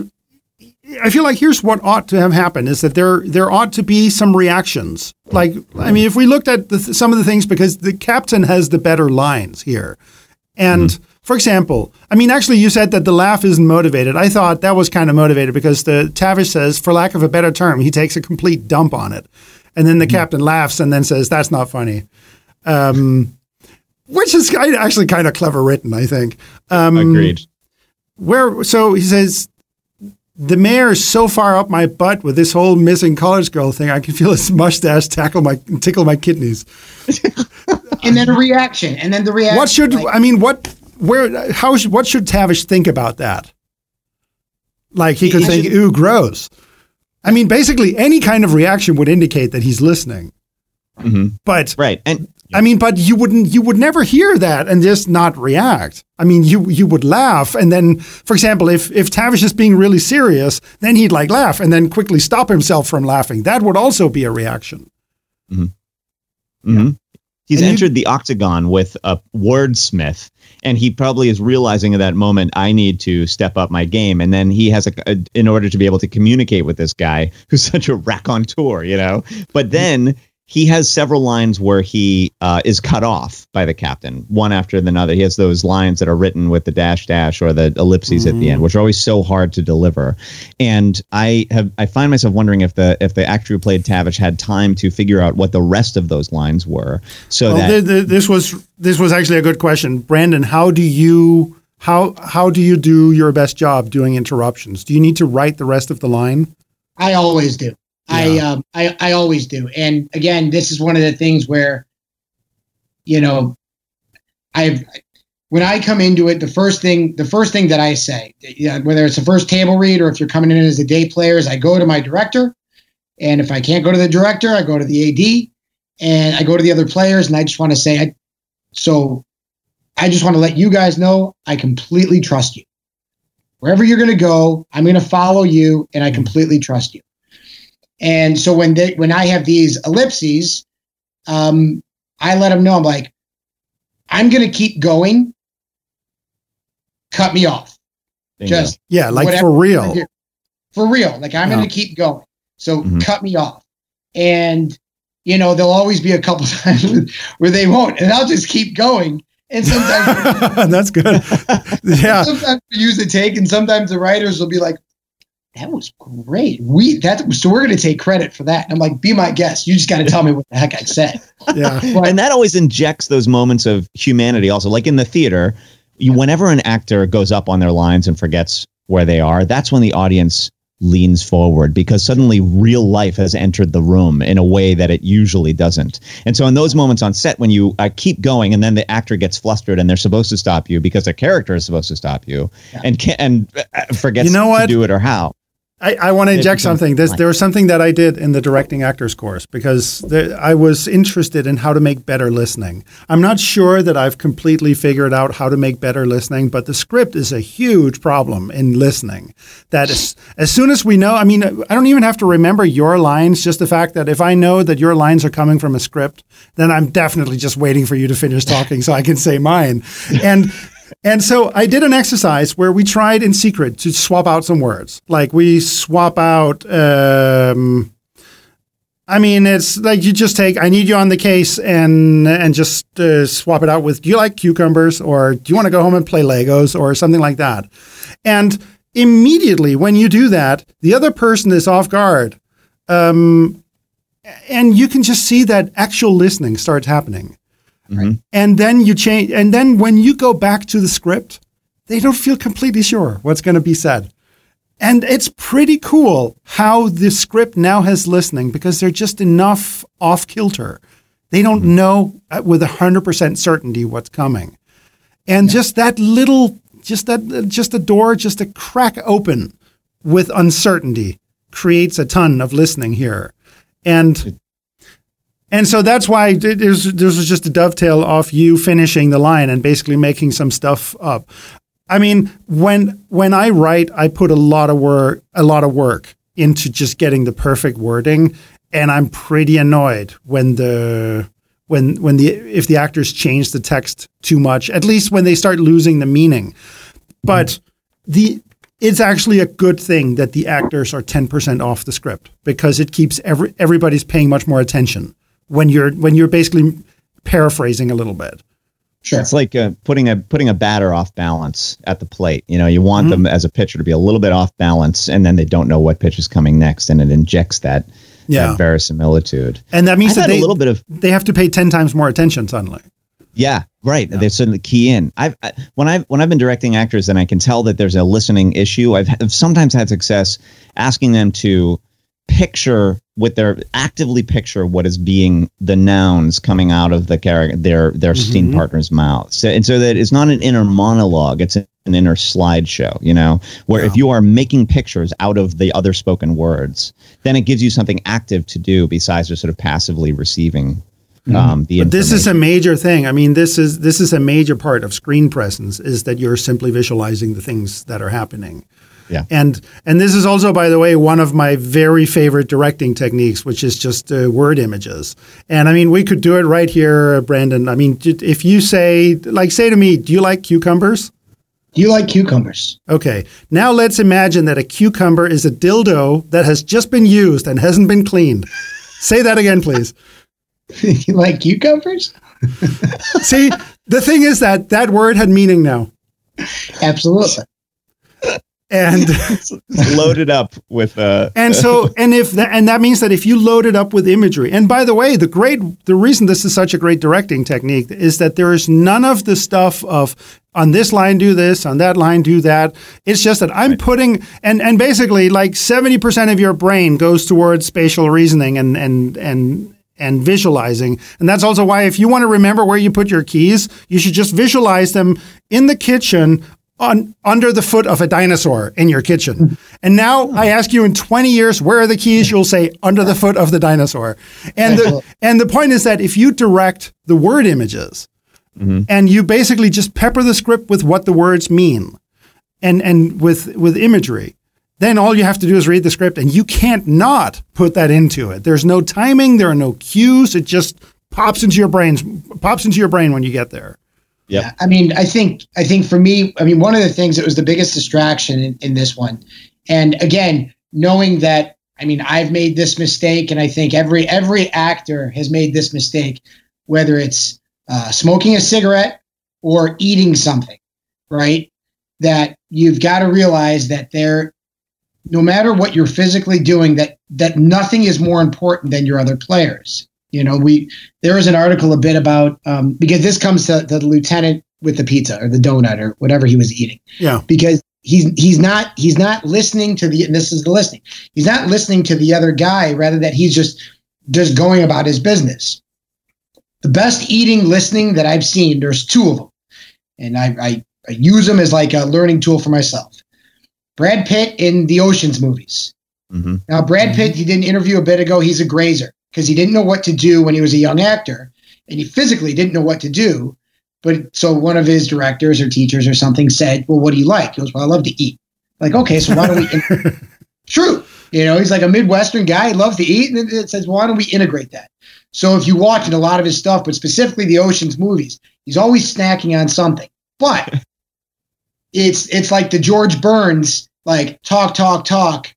A: I feel like here's what ought to have happened is that there there ought to be some reactions. Like I mean, if we looked at the, some of the things because the captain has the better lines here, and mm-hmm. for example, I mean, actually, you said that the laugh isn't motivated. I thought that was kind of motivated because the Tavish says, for lack of a better term, he takes a complete dump on it, and then the captain laughs and then says, "That's not funny," um, which is actually kind of clever written, I think. Um,
C: Agreed.
A: where so he says the mayor is so far up my butt with this whole missing college girl thing i can feel his mustache tackle my tickle my kidneys
B: and then a reaction, and then the reaction.
A: what should
B: like,
A: i mean what where how should, what should tavish think about that like he could
B: He
A: think
B: should-
A: ooh gross i mean basically any kind of reaction would indicate that he's listening
C: hmm
A: but
C: Right, and
A: I mean, but you wouldn't, you would never hear that and just not react. I mean, you you would laugh, and then, for example, if if Tavish is being really serious, then he'd like laugh and then quickly stop himself from laughing. That would also be a reaction.
C: hmm He's
A: And you-
C: entered the octagon with a wordsmith, and he probably is realizing at that moment, I need to step up my game. And then he has a, a in order to be able to communicate with this guy who's such a raconteur, you know. But then he has several lines where he uh, is cut off by the captain, one after another. He has those lines that are written with the dash dash or the ellipses at the end, which are always so hard to deliver. And I have I find myself wondering if the if the actor who played Tavish had time to figure out what the rest of those lines were, so
A: Well,
C: that
A: th- th- this was this was actually a good question, Brandon. How do you how how do you do your best job doing interruptions? Do you need to write the rest of the line?
B: I always do. I um I I always do. And again, this is one of the things where you know I've when I come into it, the first thing the first thing that I say, yeah, whether it's the first table read or if you're coming in as a day player, is I go to my director, and if I can't go to the director, I go to the AD, and I go to the other players, and I just want to say, I, so I just want to let you guys know I completely trust you. Wherever you're going to go, I'm going to follow you, and I completely trust you. And so when they when I have these ellipses, um, I let them know I'm like, I'm gonna keep going. Cut me off.
C: Bingo.
B: Just
A: Yeah, like for real.
B: for real. Like I'm
A: Yeah.
B: going to keep going. So
C: Mhm.
B: cut me off. And you know, there'll always be a couple times where they won't, and I'll just keep going. And sometimes,
A: That's good. Yeah.
B: sometimes we use a take, and sometimes the writers will be like, "That was great. We that so we're going to take credit for that." And I'm like, "Be my guest. You just got to tell me what the heck I said."
A: Yeah.
B: But-
C: and that always injects those moments of humanity also like in the theater you whenever an actor goes up on their lines and forgets where they are that's when the audience leans forward because suddenly real life has entered the room in a way that it usually doesn't and so in those moments on set when you uh, keep going and then the actor gets flustered and they're supposed to stop you because their character is supposed to stop you and can and uh, forgets
A: You know
C: to
A: what?
C: do it or how
A: I, I want to inject something. This, there was something that I did in the directing actors course because there, I was interested in how to make better listening. I'm not sure that I've completely figured out how to make better listening, but the script is a huge problem in listening. That is, as soon as we know, I mean, I don't even have to remember your lines. Just the fact that if I know that your lines are coming from a script, then I'm definitely just waiting for you to finish talking so I can say mine. And and so I did an exercise where we tried in secret to swap out some words. Like we swap out. Um, I mean, it's like you just take. I need you on the case and and just uh, swap it out with. Do you like cucumbers or do you want to go home and play Legos or something like that? And immediately when you do that, the other person is off guard, um, and you can just see that actual listening starts happening and then you change and then when you go back to the script they don't feel completely sure what's going to be said. And it's pretty cool how the script now has listening because they're just enough off kilter. They don't know uh, with 100% certainty what's coming. And just that little just that just a door just a crack open with uncertainty creates a ton of listening here. And and so that's why this was just a dovetail off you finishing the line and basically making some stuff up. I mean, when when I write, I put a lot of work a lot of work into just getting the perfect wording, and I'm pretty annoyed when the when when the if the actors change the text too much. At least when they start losing the meaning. But the it's actually a good thing that the actors are 10% off the script because it keeps every everybody's paying much more attention when you're when you're basically paraphrasing a little bit.
B: Sure.
C: It's like uh, putting a putting a batter off balance at the plate. You know, you want them as a pitcher to be a little bit off balance, and then they don't know what pitch is coming next, and it injects that,
A: Yeah.
C: that verisimilitude.
A: And that means
C: I've
A: that they
C: a little bit of
A: they have to pay 10 times more attention suddenly.
C: yeah, right. They suddenly key in. I've I, when I've when I've been directing actors, and I can tell that there's a listening issue. I've, I've sometimes had success asking them to picture with their actively picture what is being the nouns coming out of the character their their scene partner's mouth. So, and so that it's not an inner monologue it's an inner slideshow you know where if you are making pictures out of the other spoken words then it gives you something active to do besides just sort of passively receiving um, the
A: But this is a major thing. I mean, this is this is a major part of screen presence is that you're simply visualizing the things that are happening.
C: Yeah.
A: And and this is also, by the way, one of my very favorite directing techniques, which is just uh, word images. And I mean, we could do it right here, Brandon. I mean, if you say, like, say to me, "Do you like cucumbers?"
B: Do you like cucumbers?
A: Okay. Now let's imagine that a cucumber is a dildo that has just been used and hasn't been cleaned. Say that again, please.
B: you like cucumbers?
A: See, the thing is that that word had meaning now.
B: Absolutely.
A: And
C: loaded up with uh,
A: and so and if that and that means that if you load it up with imagery and by the way the great the reason this is such a great directing technique is that there is none of the stuff of on this line do this on that line do that. It's just that i'm putting and and basically like 70% of your brain goes towards spatial reasoning and and and and visualizing. And that's also why if you want to remember where you put your keys you should just visualize them in the kitchen on under the foot of a dinosaur in your kitchen. And now I ask you in 20 years, where are the keys? You'll say under the foot of the dinosaur. And the and the point is that if you direct the word images mm-hmm. and you basically just pepper the script with what the words mean and and with with imagery, then all you have to do is read the script and you can't not put that into it. There's no timing, there are no cues. It just pops into your brains pops into your brain when you get there.
C: Yep.
B: I mean, I think I think for me, I mean, one of the things that was the biggest distraction in, in this one, and again, knowing that I mean I've made this mistake, and I think every every actor has made this mistake, whether it's uh, smoking a cigarette or eating something, right? That you've got to realize that there, no matter what you're physically doing, that that nothing is more important than your other players. You know, we there was an article a bit about um, because this comes to, to the lieutenant with the pizza or the donut or whatever he was eating.
A: Yeah.
B: Because he's he's not he's not listening to the and this is the listening. He's not listening to the other guy rather that he's just just going about his business. The best eating listening that I've seen, there's two of them. And I, I, I use them as like a learning tool for myself. Brad Pitt in the Oceans movies.
C: Mm-hmm.
B: Now, Brad Pitt, he did an interview a bit ago. He's a grazer because he didn't know what to do when he was a young actor, and he physically didn't know what to do. But so one of his directors or teachers or something said, "Well, what do you like?" He goes, "Well, I love to eat." Like, okay, so why don't we? True, you know, he's like a Midwestern guy. He loves to eat, and it says, "Why don't we integrate that?" So if you watch in a lot of his stuff, but specifically the Ocean's movies, he's always snacking on something. But it's it's like the George Burns like talk talk talk.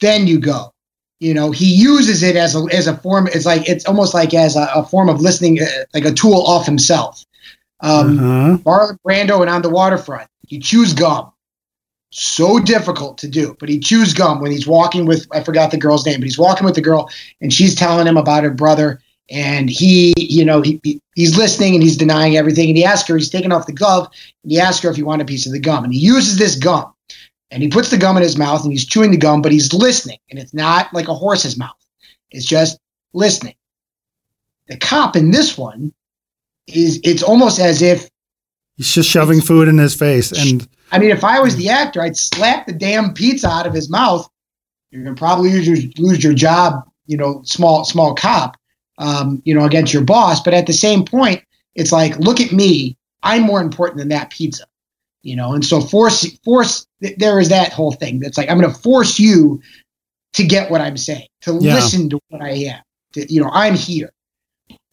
B: Then you go. You know, he uses it as a as a form. It's like it's almost like as a, a form of listening, uh, like a tool off himself. Um,
A: Uh-huh.
B: Marlon Brando and on the waterfront, he chews gum. So difficult to do, but he chews gum when he's walking with I forgot the girl's name, but he's walking with the girl and she's telling him about her brother, and he, you know, he, he he's listening and he's denying everything, and he asks her, he's taking off the glove, and he asks her if he wanted a piece of the gum, and he uses this gum, and he puts the gum in his mouth and he's chewing the gum, but he's listening, and it's not like a horse's mouth, it's just listening. The cop in this one is it's almost as if
A: He's just shoving food in his face, and
B: I mean, if I was the actor, I'd slap the damn pizza out of his mouth. You're gonna probably lose your, lose your job, you know, small small cop, um, you know, against your boss. But at the same point, it's like, look at me, I'm more important than that pizza, you know. And so force force there is that whole thing. That's like I'm gonna force you to get what I'm saying, to
A: Yeah.
B: listen to what I am. To, you know, I'm here,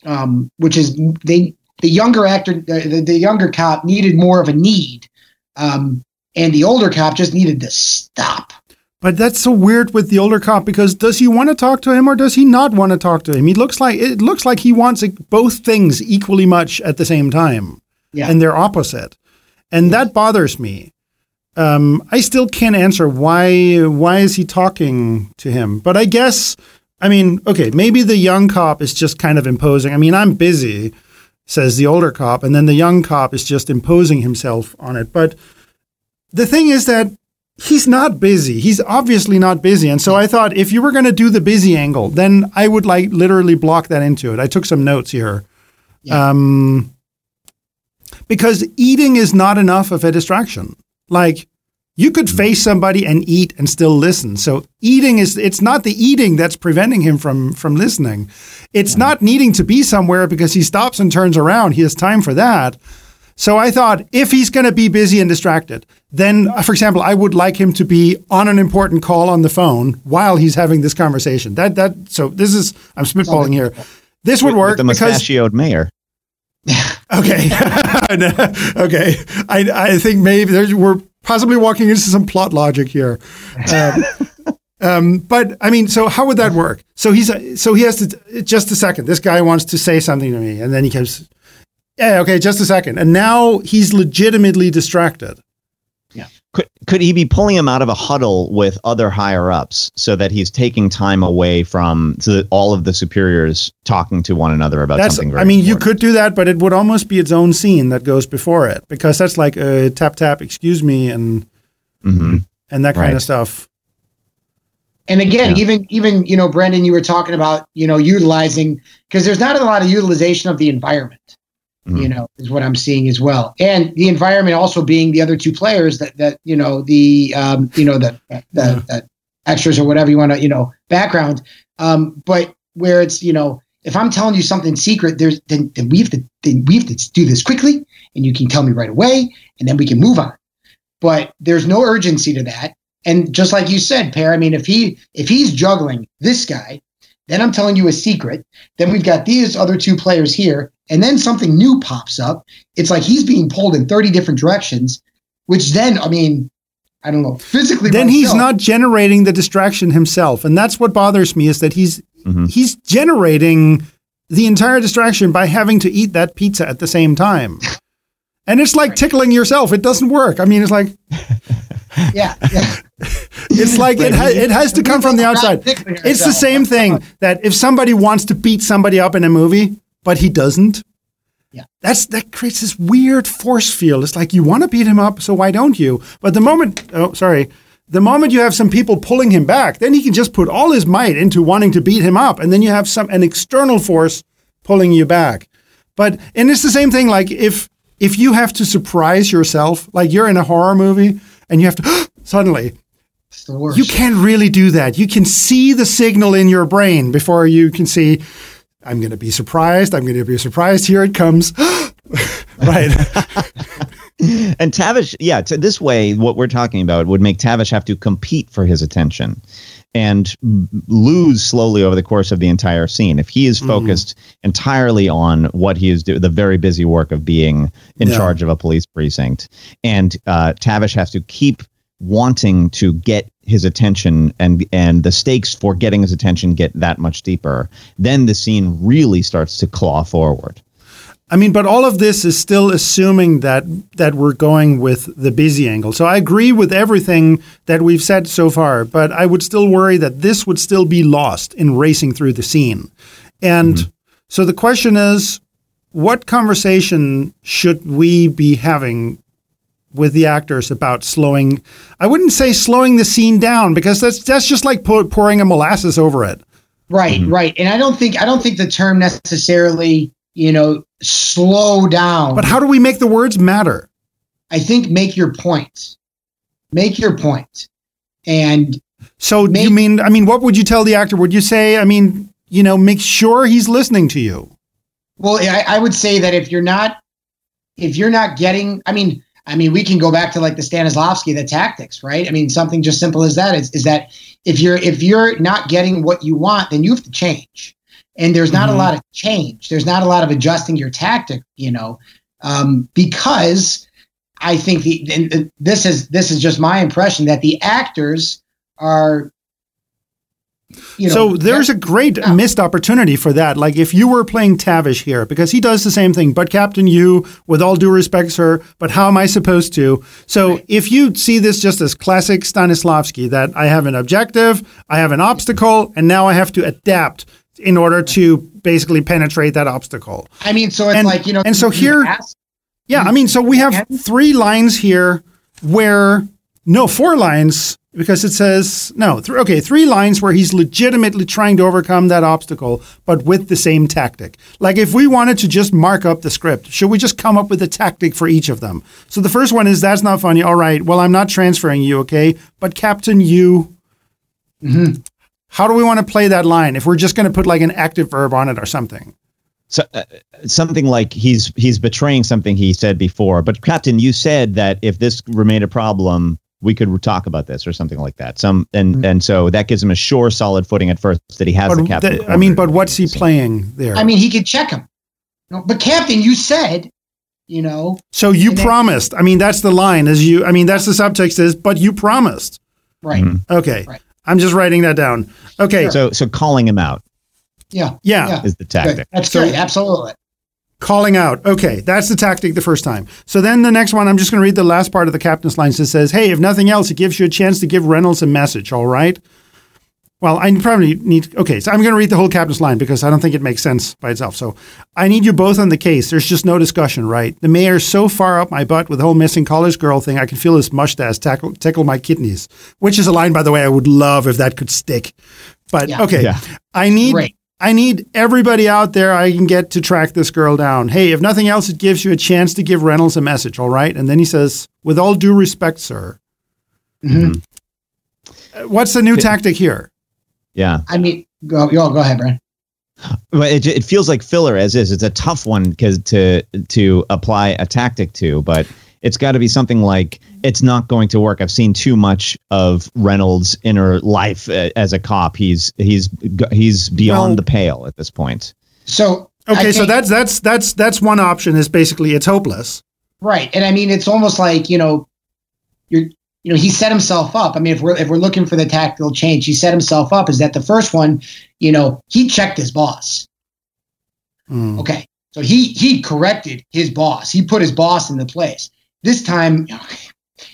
B: um, which is they the younger actor, the, the, the younger cop needed more of a need. Um, and the older cop just needed to stop.
A: But that's so weird with the older cop because does he want to talk to him or does he not want to talk to him? He looks like it looks like he wants both things equally much at the same time,
B: Yeah.
A: and they're opposite, and that bothers me. Um, I still can't answer why why is he talking to him, but I guess I mean okay maybe the young cop is just kind of imposing. I mean I'm busy, says the older cop, and then the young cop is just imposing himself on it. But the thing is that he's not busy. He's obviously not busy. And so I thought if you were going to do the busy angle, then I would like literally block that into it. I took some notes here. Um, because eating is not enough of a distraction. Like you could face somebody and eat and still listen. So eating is it's not the eating that's preventing him from from listening. It's not needing to be somewhere because he stops and turns around. He has time for that. So I thought if he's going to be busy and distracted, then, uh, for example, I would like him to be on an important call on the phone while he's having this conversation. That that so this is I'm spitballing here. This would work
C: with the
A: because
C: mustachioed mayor.
A: okay, okay. I I think maybe there's, we're possibly walking into some plot logic here. Um, um, but I mean, so how would that work? So he's so he has to just a second. This guy wants to say something to me, and then he comes. Yeah, okay, just a second. And now he's legitimately distracted.
C: Could could he be pulling him out of a huddle with other higher ups so that he's taking time away from so that all of the superiors talking to one another about
A: That's.
C: something very
A: I mean, you could do that, but it would almost be its own scene that goes before it because that's like a tap tap, excuse me, and
C: Mhm.
A: and that kind
C: Right.
A: of stuff.
B: And again,
C: Yeah.
B: even even you know, Brendan, you were talking about you know utilizing because there's not a lot of utilization of the environment.
C: Mhm.
B: You know, is what I'm seeing as well, and the environment also being the other two players that that you know the um, you know the the,
A: Yeah.
B: the extras or whatever you want to you know background, um, but where it's you know if I'm telling you something secret, there's then, then we have to then we have to do this quickly, and you can tell me right away, and then we can move on. But there's no urgency to that. And just like you said, Per, I mean, if he if he's juggling this guy, then I'm telling you a secret. Then we've got these other two players here, and then something new pops up. It's like he's being pulled in 30 different directions, which then, I mean, I don't know, physically.
A: then he's not generating the distraction himself, and that's what bothers me is that he's mm-hmm. he's generating the entire distraction by having to eat that pizza at the same time. And it's like tickling yourself. It doesn't work. I mean, it's like
B: Yeah, yeah.
A: it's like it, ha- it has to come from the outside. It's the same thing that if somebody wants to beat somebody up in a movie, but he doesn't,
B: Yeah.
A: that's that creates this weird force field. It's like you want to beat him up, so why don't you? But the moment, oh, sorry, the moment you have some people pulling him back, then he can just put all his might into wanting to beat him up, and then you have some an external force pulling you back. But and it's the same thing. Like if if you have to surprise yourself, like you're in a horror movie and you have to suddenly you can't really do that. You can see the signal in your brain before you can see, I'm going to be surprised. I'm going to be surprised. Here it comes. right.
C: And Tavish, yeah, to this way, what we're talking about would make Tavish have to compete for his attention and lose slowly over the course of the entire scene. If he is focused entirely on what he is doing, the very busy work of being in
A: Yeah.
C: charge of a police precinct, and uh, Tavish has to keep wanting to get his attention and and the stakes for getting his attention get that much deeper then the scene really starts to claw forward
A: I mean, but all of this is still assuming that that we're going with the busy angle. So I agree with everything that we've said so far, but I would still worry that this would still be lost in racing through the scene. And mm-hmm. so the question is, what conversation should we be having with the actors about slowing? I wouldn't say slowing the scene down because that's that's just like pour, pouring a molasses over it.
B: Right, mm-hmm. right. And I don't think I don't think the term necessarily, you know, slow down.
A: But how do we make the words matter?
B: I think make your point. Make your point. And
A: So do you mean I mean what would you tell the actor? Would you say I mean, you know, make sure he's listening to you?
B: well, I, I would say that if you're not if you're not getting I mean, I mean, we can go back to like the Stanislavski, the tactics, right? I mean, something just simple as that is, is that if you're if you're not getting what you want, then you have to change. And there's not
A: Mhm.
B: a lot of change. There's not a lot of adjusting your tactic, you know, um, because I think the and this is this is just my impression that the actors are. You know,
A: so there's a great
B: Yeah.
A: missed opportunity for that. Like if you were playing Tavish here, because he does the same thing, but Captain you, with all due respect, sir, but how am I supposed to? So
B: Right.
A: if you see this just as classic Stanislavski, that I have an objective, I have an obstacle, and now I have to adapt in order to basically penetrate that obstacle.
B: I mean, so it's
A: And-
B: like you know,
A: and so here-
B: ask-
A: Yeah, I mean, so we have three lines here where no four lines because it says no. Th- okay, three lines where he's legitimately trying to overcome that obstacle, but with the same tactic. Like if we wanted to just mark up the script, should we just come up with a tactic for each of them? So the first one is that's not funny. All right, well I'm not transferring you, okay, but Captain you. How do we want to play that line if we're just going to put like an active verb on it or something?
C: so uh, something like he's he's betraying something he said before but captain you said that if this remained a problem we could talk about this or something like that some and mm-hmm. and so that gives him a sure solid footing at first that he has the captain
A: the- I mean, but what's he playing there?
B: I mean, he could check him. No, but Captain, you said, you know,
A: So you
B: And then-
A: promised. I mean, that's the line. As you, I mean, that's the subtext is, but you promised.
B: right? Mm-hmm.
A: Okay,
B: Right.
A: I'm just writing that down. Okay,
C: so so calling him out
B: Yeah,
A: yeah,
B: yeah.
C: is the
B: Good.
C: tactic
B: That's
A: So-
B: great. Absolutely.
A: Calling out. Okay, that's the tactic the first time. So then the next one, I'm just going to read the last part of the captain's lines. that says, "Hey, if nothing else, it gives you a chance to give Reynolds a message. All right." Well, I probably need. Okay, so I'm going to read the whole captain's line because I don't think it makes sense by itself. So I need you both on the case. There's just no discussion, right? The mayor's so far up my butt with the whole missing college girl thing. I can feel his mustache tackle, tickle my kidneys. Which is a line, by the way, I would love if that could stick. But
B: Yeah.
A: okay,
C: Yeah.
A: I need
B: Great.
A: I need everybody out there I can get to track this girl down. Hey, if nothing else, it gives you a chance to give Reynolds a message, all right? And then he says, with all due respect, sir.
B: Mhm.
A: Uh, What's the new tactic here?
C: yeah
B: I mean, go, go, go ahead, Brian.
C: Well, it, it feels like filler as is. It's a tough one because to to apply a tactic to, but it's got to be something like it's not going to work. I've seen too much of Reynolds' inner life uh, as a cop. He's he's he's beyond
A: Well-
C: the pale at this point.
B: So
A: Okay, so that's that's that's that's one option is basically it's hopeless.
B: right, and I mean, it's almost like you know, you're you know, he set himself up. I mean, if we're if we're looking for the tactical change, he set himself up. Is that the first one? You know, he checked his boss.
A: Mm.
B: Okay, so he he corrected his boss. He put his boss in the place. This time,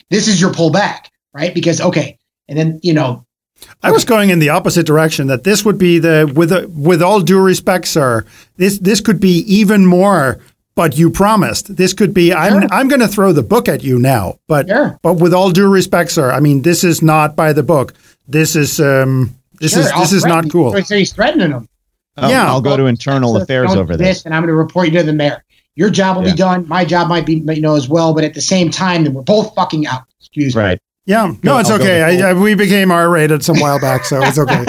B: this is your pullback, right? Because okay, and then you know,
A: I was going in the opposite direction. That this would be the with a, with all due respect, sir. This this could be even more. But you promised. This could be. I'm
B: Sure.
A: I'm going to throw the book at you now. But
B: Sure.
A: but with all due respect, sir. I mean, this is not by the book. This is um. This
B: sure,
A: is
B: I'll
A: this is not cool.
B: So he's threatening him.
C: I'll,
A: Yeah.
C: I'll go to internal affairs over this.
B: and I'm going to report you to the mayor. Your job will
C: Yeah.
B: be done. My job might be, you know, as well. But at the same time, then we're both fucking out. Excuse me.
C: Right.
A: Yeah. No, it's
C: I'll
A: okay. I, I, we became R rated some while back, so it's okay.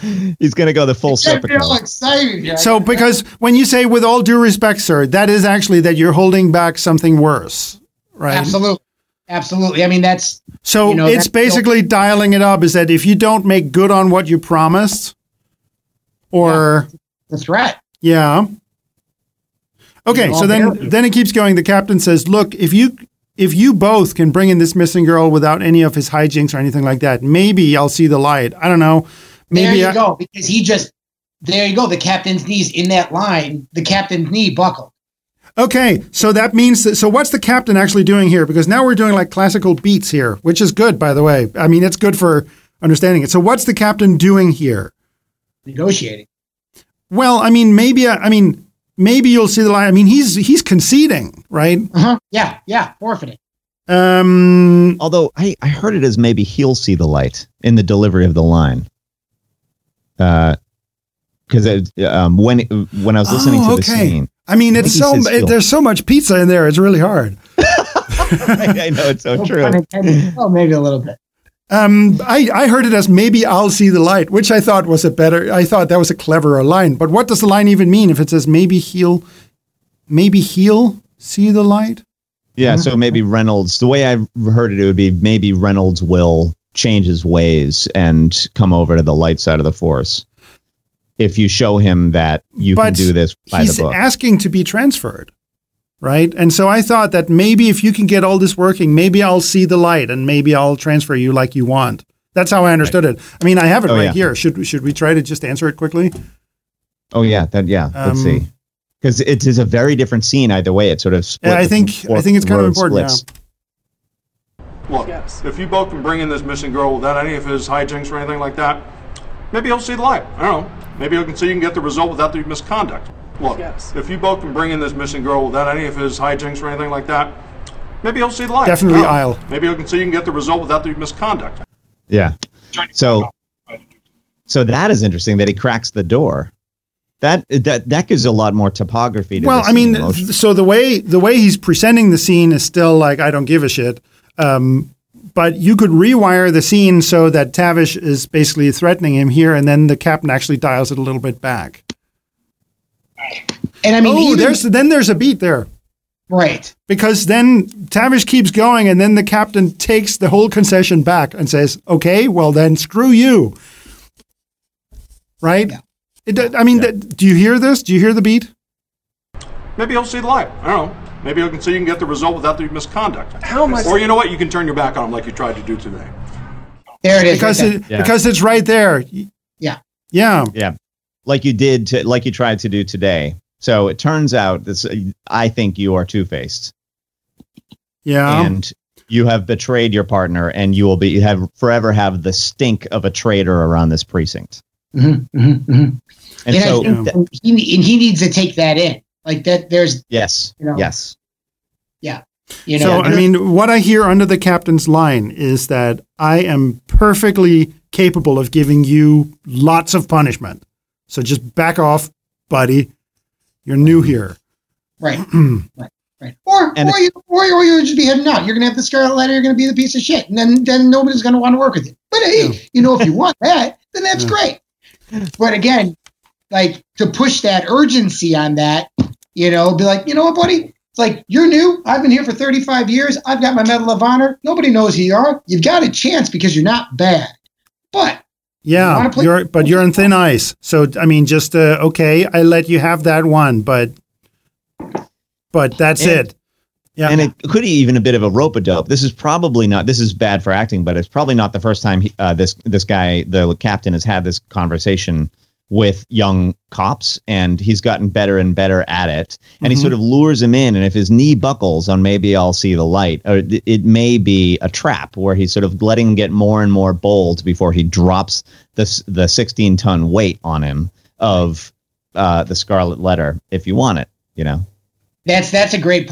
C: He's going to go the full
B: Get me all
C: Serpico.
B: excited. here.
A: So, because when you say with all due respect, sir, that is actually that you're holding back something worse, right?
B: absolutely, absolutely. I mean, that's
A: So
B: You know,
A: it's
B: that's-
A: basically dialing it up. Is that if you don't make good on what you promised, or
B: the threat.
A: yeah, okay. So then,
B: bear-
A: then it keeps going. The captain says, "Look, if you if you both can bring in this missing girl without any of his hijinks or anything like that, maybe I'll see the light. I don't know.
B: Maybe There
A: Maybe
B: you
A: I,
B: go. Because he just there you go. The captain's knees in that line. The captain's knee buckled.
A: Okay, so that means that, so what's the captain actually doing here? Because now we're doing like classical beats here, which is good, by the way. I mean, it's good for understanding it. So what's the captain doing here?
B: Negotiating.
A: Well, I mean, maybe I mean, maybe you'll see the line. I mean, he's he's conceding, right?
B: Uh-huh. Yeah, yeah. Forfeiting.
A: Um,
C: Although I, I heard it as maybe he'll see the light in the delivery of the line. Because um, when when I was listening
A: Oh,
C: to the
A: okay.
C: scene,
A: I mean,
C: I
A: it's so
C: says he'll.
A: there's so much pizza in there. It's really hard.
C: I know it's so true.
B: Oh, maybe a little bit.
A: Um, I, I heard it as maybe I'll see the light, which I thought was a better. I thought that was a cleverer line. But what does the line even mean if it says maybe he'll, maybe he'll see the light?
C: Yeah, so maybe Reynolds. The way I heard it, it would be maybe Reynolds will change his ways and come over to the light side of the force. If you show him that you can do this by
A: He's
C: the book,
A: asking to be transferred, right? And so I thought that maybe if you can get all this working, maybe I'll see the light and maybe I'll transfer you like you want. That's how I understood it. I mean, I have it
C: Oh,
A: right
C: yeah.
A: here. Should should we try to just answer it quickly?
C: oh yeah, that yeah. let's
A: Um,
C: see, because it is a very different scene either way. It sort of split.
A: Yeah, I think I think it's kind of important.
C: splits.
F: Look,
E: Yes.
F: if you both can bring in this missing girl without any of his hijinks or anything like that, maybe he'll see the light. I don't know. Maybe he can see you can get the result without the misconduct. Look,
E: Yes.
F: if you both can bring in this missing girl without any of his hijinks or anything like that, maybe he'll see the light.
A: Definitely
F: no.
A: I'll.
F: Maybe he can see you can get the result without the misconduct.
C: Yeah. So, so that is interesting that he cracks the door. That that that gives a lot more topography. To
A: Well,
C: the
A: I mean,
C: emotion.
A: so the way the way he's presenting the scene is still like I don't give a shit. Um, but you could rewire the scene so that Tavish is basically threatening him here, and then the captain actually dials it a little bit back.
B: And I mean,
A: oh,
B: even,
A: there's then there's a beat there
B: right.
A: because then Tavish keeps going, and then the captain takes the whole concession back and says, "Okay, well then, screw you." Right?
B: Yeah.
A: It, I mean, th- do you hear this? Do you hear the beat?
F: Maybe he'll see the light. I don't know. Maybe he can see you can get the result without the misconduct.
E: How am I-
F: Or you know what? You can turn your back on him like you tried to do today.
B: There it is.
A: Because
B: right
A: it,
C: Yeah.
A: because it's right there.
B: Yeah.
A: Yeah.
C: yeah, like you did, to, like you tried to do today. So it turns out this. I think you are two faced,
A: Yeah.
C: and you have betrayed your partner, and you will be you have forever have the stink of a traitor around this precinct.
B: there. hmm hmm hmm
C: And
B: And,
C: so,
B: I and he and he needs to take that in. Like that. There's
C: yes,
B: You know,
C: yes, Yeah.
B: you know.
A: so, I mean, what I hear under the captain's line is that I am perfectly capable of giving you lots of punishment. So just back off, buddy. You're new here.
B: right. right. Right. Or
C: And-
B: or you or, or you just be heading out. You're gonna have the scarlet letter. You're gonna be the piece of shit, and then then nobody's gonna want to work with you. But hey,
A: Yeah.
B: you know, if you want that, then that's
A: Yeah.
B: great. But again, like to push that urgency on that, you know, be like, you know what, buddy? It's like you're new. I've been here for 35 years. I've got my Medal of Honor. Nobody knows who you are. You've got a chance because you're not bad. But
A: Yeah,
B: wanna
A: you're but you're on thin ice. So I mean, just uh, okay. I let you have that one, but but that's
C: And-
A: it. Yeah.
C: And it could be even a bit of a rope a dope. This is probably not. This is bad for acting, but it's probably not the first time he, uh, this this guy, the captain, has had this conversation with young cops, and he's gotten better and better at it. And he
A: Mhm.
C: sort of lures him in, and if his knee buckles on maybe I'll see the light, or it- it may be a trap where he's sort of letting him get more and more bold before he drops this the 16 ton weight on him of uh, the Scarlet Letter. If you want it, you know.
B: That's that's a great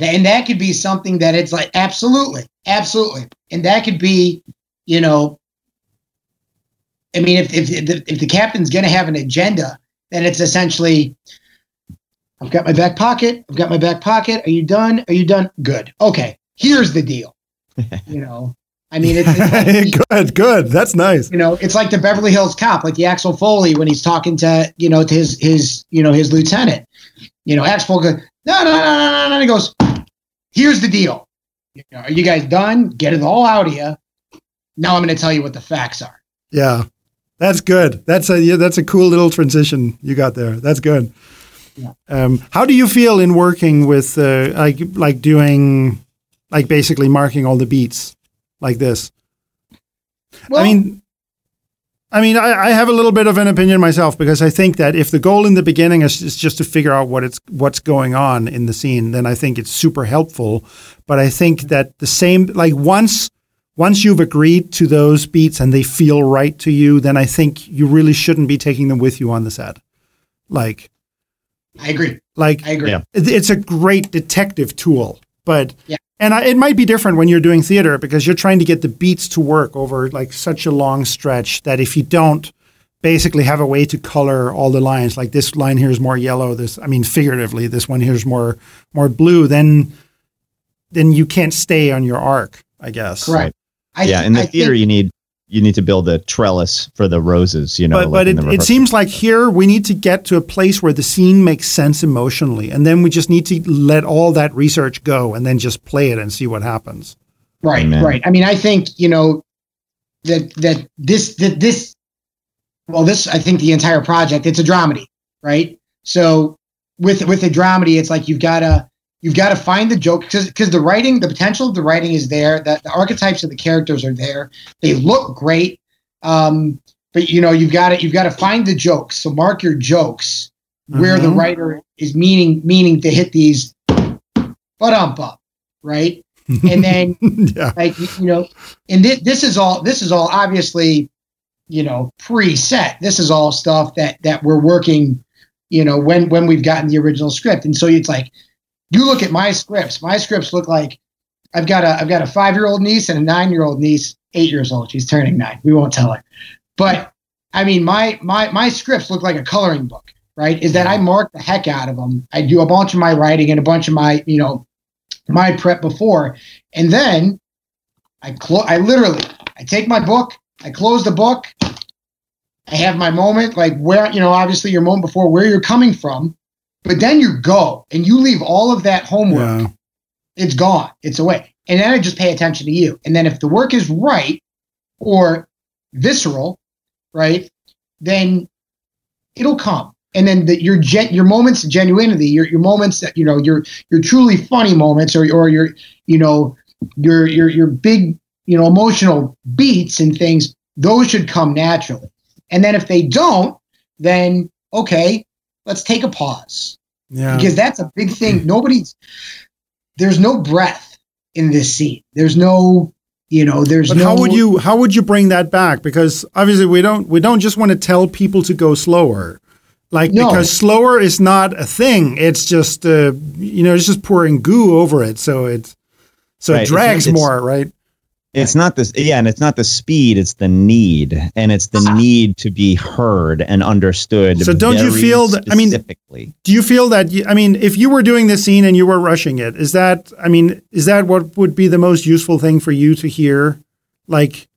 B: And that could be something that it's like absolutely, absolutely, and that could be, you know, I mean, if if if the, if the captain's going to have an agenda, then it's essentially, I've got my back pocket. I've got my back pocket. Are you done? Are you done? Good. Okay. Here's the deal. you know, I mean, it's, it's like,
A: good, good. That's nice.
B: you know, it's like the Beverly Hills Cop, like the Axel Foley when he's talking to you know to his his you know his lieutenant. You know, Axel Foley goes, no, no, no, no, no, no. He goes, here's the deal. You know, are you guys done? Get it all out of you. Now I'm going to tell you what the facts are.
A: Yeah, that's good. That's a yeah, that's a cool little transition you got there. That's good.
B: Yeah.
A: Um, how do you feel in working with uh, like like doing like basically marking all the beats like this?
B: Well,
A: I mean, I mean, I, I have a little bit of an opinion myself because I think that if the goal in the beginning is, is just to figure out what it's what's going on in the scene, then I think it's super helpful. But I think that the same, like once once you've agreed to those beats and they feel right to you, then I think you really shouldn't be taking them with you on the set. Like,
B: I agree.
A: like
B: I agree.
C: Yeah.
A: it's a great detective tool, but
B: Yeah.
A: and I, it might be different when you're doing theater because you're trying to get the beats to work over like such a long stretch that if you don't basically have a way to color all the lines, like this line here is more yellow, this I mean figuratively, this one here is more more blue, then then you can't stay on your arc, I guess.
B: Correct. I
C: yeah,
B: thi-
C: in the
B: I
C: theater,
B: think-
C: you need you need to build a trellis for the roses. You know,
A: but
C: like
A: but it, it seems like here we need to get to a place where the scene makes sense emotionally, and then we just need to let all that research go and then just play it and see what happens.
B: Right,
C: Amen.
B: right. I mean, I think you know that that this that this well, this I think the entire project it's a dramedy, right? So with with a dramedy, it's like you've got to you've got to find the joke because because the writing, the potential of the writing is there. That the archetypes of the characters are there. They look great, um, but you know you've got to you've got to find the jokes. So mark your jokes where the
A: Mhm.
B: writer is meaning meaning to hit these but ump up, right? And then
A: yeah.
B: like you know and thi- this is all this is all obviously you know preset this is all stuff that that we're working you know when when we've gotten the original script and so it's like you look at my scripts. My scripts look like i've got a i've got a five year old niece and a nine year old niece eight years old. She's turning nine. We won't tell her. But i mean my my my scripts look like a coloring book right? Is that i mark the heck out of them i do a bunch of my writing and a bunch of my you know my prep before. And then I close. I literally, I take my book, I close the book, I have my moment, like where you know, obviously your moment before where you're coming from, but then you go and you leave all of that homework.
A: Yeah.
B: It's gone. It's away, and then I just pay attention to you. And then if the work is right or visceral, right, then it'll come. And then the, your gen, your moments of genuinity, your your moments that you know, your your truly funny moments, or or your you know your your your big you know emotional beats and things those should come naturally and then if they don't then okay let's take a pause
A: Yeah.
B: because that's a big thing nobody's there's no breath in this scene there's no you know there's
A: But
B: no
A: how would you how would you bring that back? Because obviously we don't we don't just want to tell people to go slower. Like
B: No.
A: because slower is not a thing. It's just uh, you know it's just pouring goo over it, so it's so
C: Right,
A: it
C: it's-
A: drags
C: it's-
A: more, right?
C: It's not this, yeah, and it's not the speed; it's the need, and it's the ah. need to be heard and understood.
A: So don't you feel that- I mean- Do you feel that? You, I mean, if you were doing this scene and you were rushing it, is that? I mean, is that what would be the most useful thing for you to hear? Like,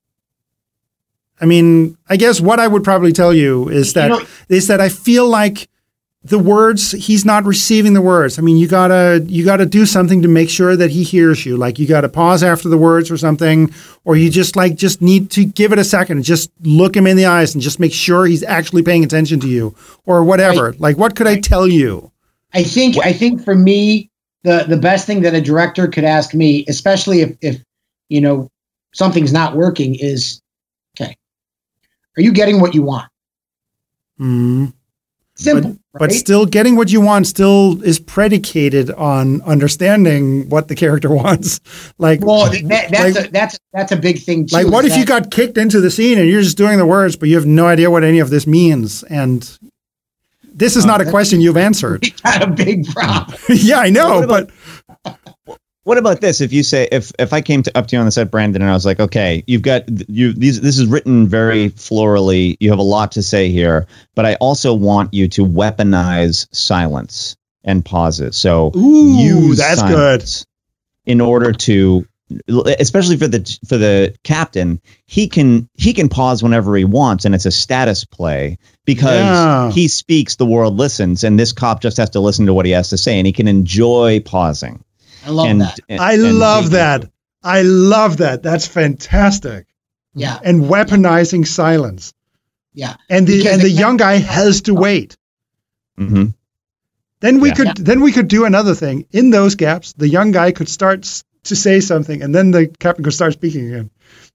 A: I mean, I guess what I would probably tell you is
B: You know-
A: is that I feel like the words he's not receiving the words. I mean, you gotta you gotta do something to make sure that he hears you. Like you gotta pause after the words or something, or you just like just need to give it a second, just look him in the eyes and just make sure he's actually paying attention to you, or whatever. Like, what could I tell you?
B: I think I think for me, the the best thing that a director could ask me, especially if if you know something's not working, is okay. Are you getting what you want?
A: Mhm.
B: Simple,
A: But, but still, getting what you want still is predicated on understanding what the character wants. Like,
B: well, that, that's
A: like,
B: a, that's that's a big thing too.
A: like what if you got kicked into the scene and you're just doing the words, but you have no idea what any of this means? And this is oh, not a question you've answered.
B: a big problem?
A: yeah, I know, but
C: What about this? If you say if if I came to, up to you on the set, Brandon, and I was like, okay, you've got you these this is written very florally. You have a lot to say here, but I also want you to weaponize silence and pauses. So
A: Ooh,
C: use
A: that's
C: good in order to especially for the for the captain he can he can pause whenever he wants and it's a status play because
A: Yeah.
C: he speaks the world listens and this cop just has to listen to what he has to say and he can enjoy pausing
B: I love
C: and,
B: that.
C: and-
A: I
C: and
A: love
C: take-
A: that. I love that. That's fantastic.
B: Yeah,
A: And weaponizing silence.
B: yeah.
A: And the
B: Because
A: and the young guy has to wait.
C: Mm-hmm.
A: Then we
C: Yeah.
A: could then we could do another thing. In those gaps, the young guy could start to say something, and then the captain could start speaking again.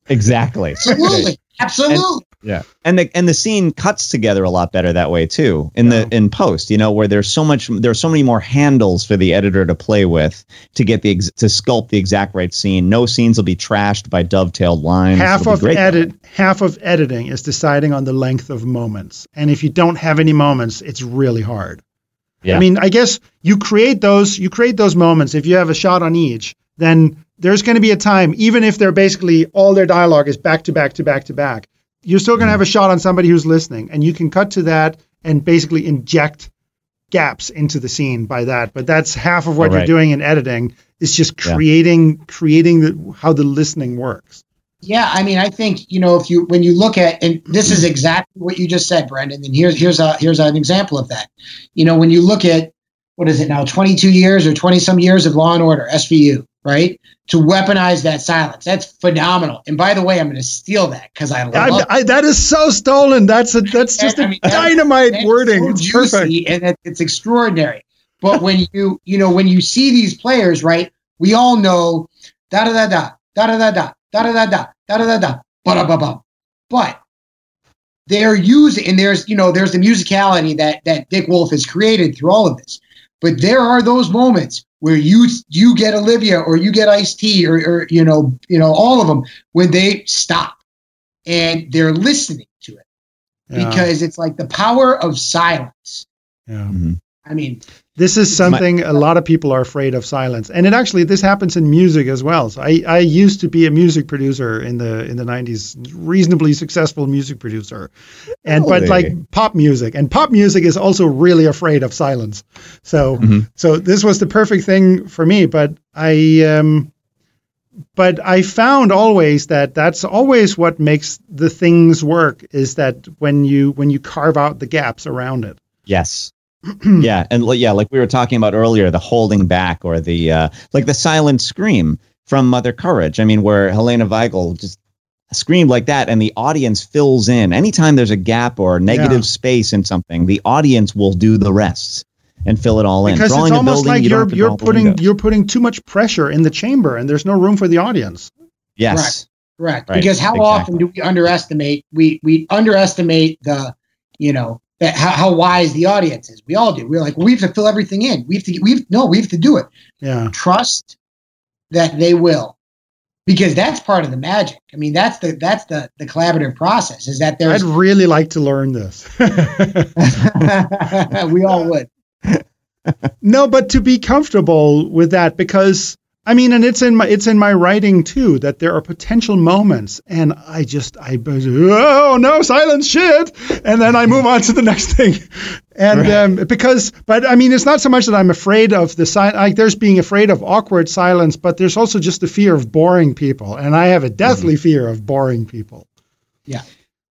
C: exactly
B: Absolutely, absolutely.
C: Yeah, and the and the scene cuts together a lot better that way too. In the in post, you know, where there's so much, there's so many more handles for the editor to play with to get the ex- to sculpt the exact right scene. No scenes will be trashed by dovetailed lines.
A: half
C: It'll
A: of edit half of editing is deciding on the length of moments. And if you don't have any moments, it's really hard.
C: Yeah.
A: I mean, I guess you create those you create those moments. If you have a shot on each, then there's going to be a time, even if they're basically all their dialogue is back to back to back to back, you're still going to have a shot on somebody who's listening, and you can cut to that and basically inject gaps into the scene by that. But that's half of what
C: All
A: you're doing in editing is just
C: Yeah.
A: creating creating the, how the listening works.
B: Yeah, I mean, I think you know if you when you look at and this is exactly what you just said, Brendan. And here's here's a here's an example of that. You know, when you look at what is it now, 22 years or 20 some years of Law and Order SVU, right? To weaponize that silence. That's phenomenal. And by the way, I'm going to steal that because I love
A: I, That is so stolen. That's a, that's just
B: and,
A: a
B: I mean,
A: dynamite
B: that,
A: wording.
B: It's, so
A: it's perfect.
B: And it, it's extraordinary. But when you, you know, when you see these players, right, we all know da da da da, da da da da, da da da da, da da da da, ba da ba ba. But they're using, and there's, you know, there's the musicality that, that Dick Wolf has created through all of this. But there are those moments where you you get Olivia or you get Ice T or, or you know you know all of them when they stop and they're listening to it
A: Yeah,
B: because it's like the power of silence.
A: yeah.
C: Mhm.
B: I mean,
A: This is something a lot of people are afraid of silence, and it actually this happens in music as well. So I, I used to be a music producer in the in the '90s, reasonably successful music producer, and but like pop music, and pop music is also really afraid of silence. So
C: Mhm.
A: so this was the perfect thing for me. But I um, but I found always that that's always what makes the things work is that when you when you carve out the gaps around it.
C: Yes. yeah, and yeah, like we were talking about earlier, the holding back or the uh, like the silent scream from Mother Courage. I mean, where Helena Weigel just screamed like that, and the audience fills in. Anytime there's a gap or negative
A: Yeah.
C: space in something, the audience will do the rest and fill it all in.
A: because
C: Drawing
A: it's almost
C: building,
A: like
C: you don't
A: you're you're putting you're putting too much pressure in the chamber and there's no room for the audience
C: yes,
B: correct.
C: Right,
B: Because how often do we underestimate? We we underestimate the, you know, that how, how wise the audience is. We all do. We're like, we have to fill everything in. We have to. We have, no. We have to do it.
A: yeah
B: Trust that they will, because that's part of the magic. I mean, that's the that's the the collaborative process. Is that there's?
A: i'd really like to learn this
B: we all would.
A: no but to be comfortable with that because i mean and it's in my it's in my writing too that there are potential moments and i just i oh no silence shit and then i move on to the next thing. And um, because but i mean it's not so much that i'm afraid of the silence like there's being afraid of awkward silence but there's also just the fear of boring people and i have a deathly fear of boring people. Yeah.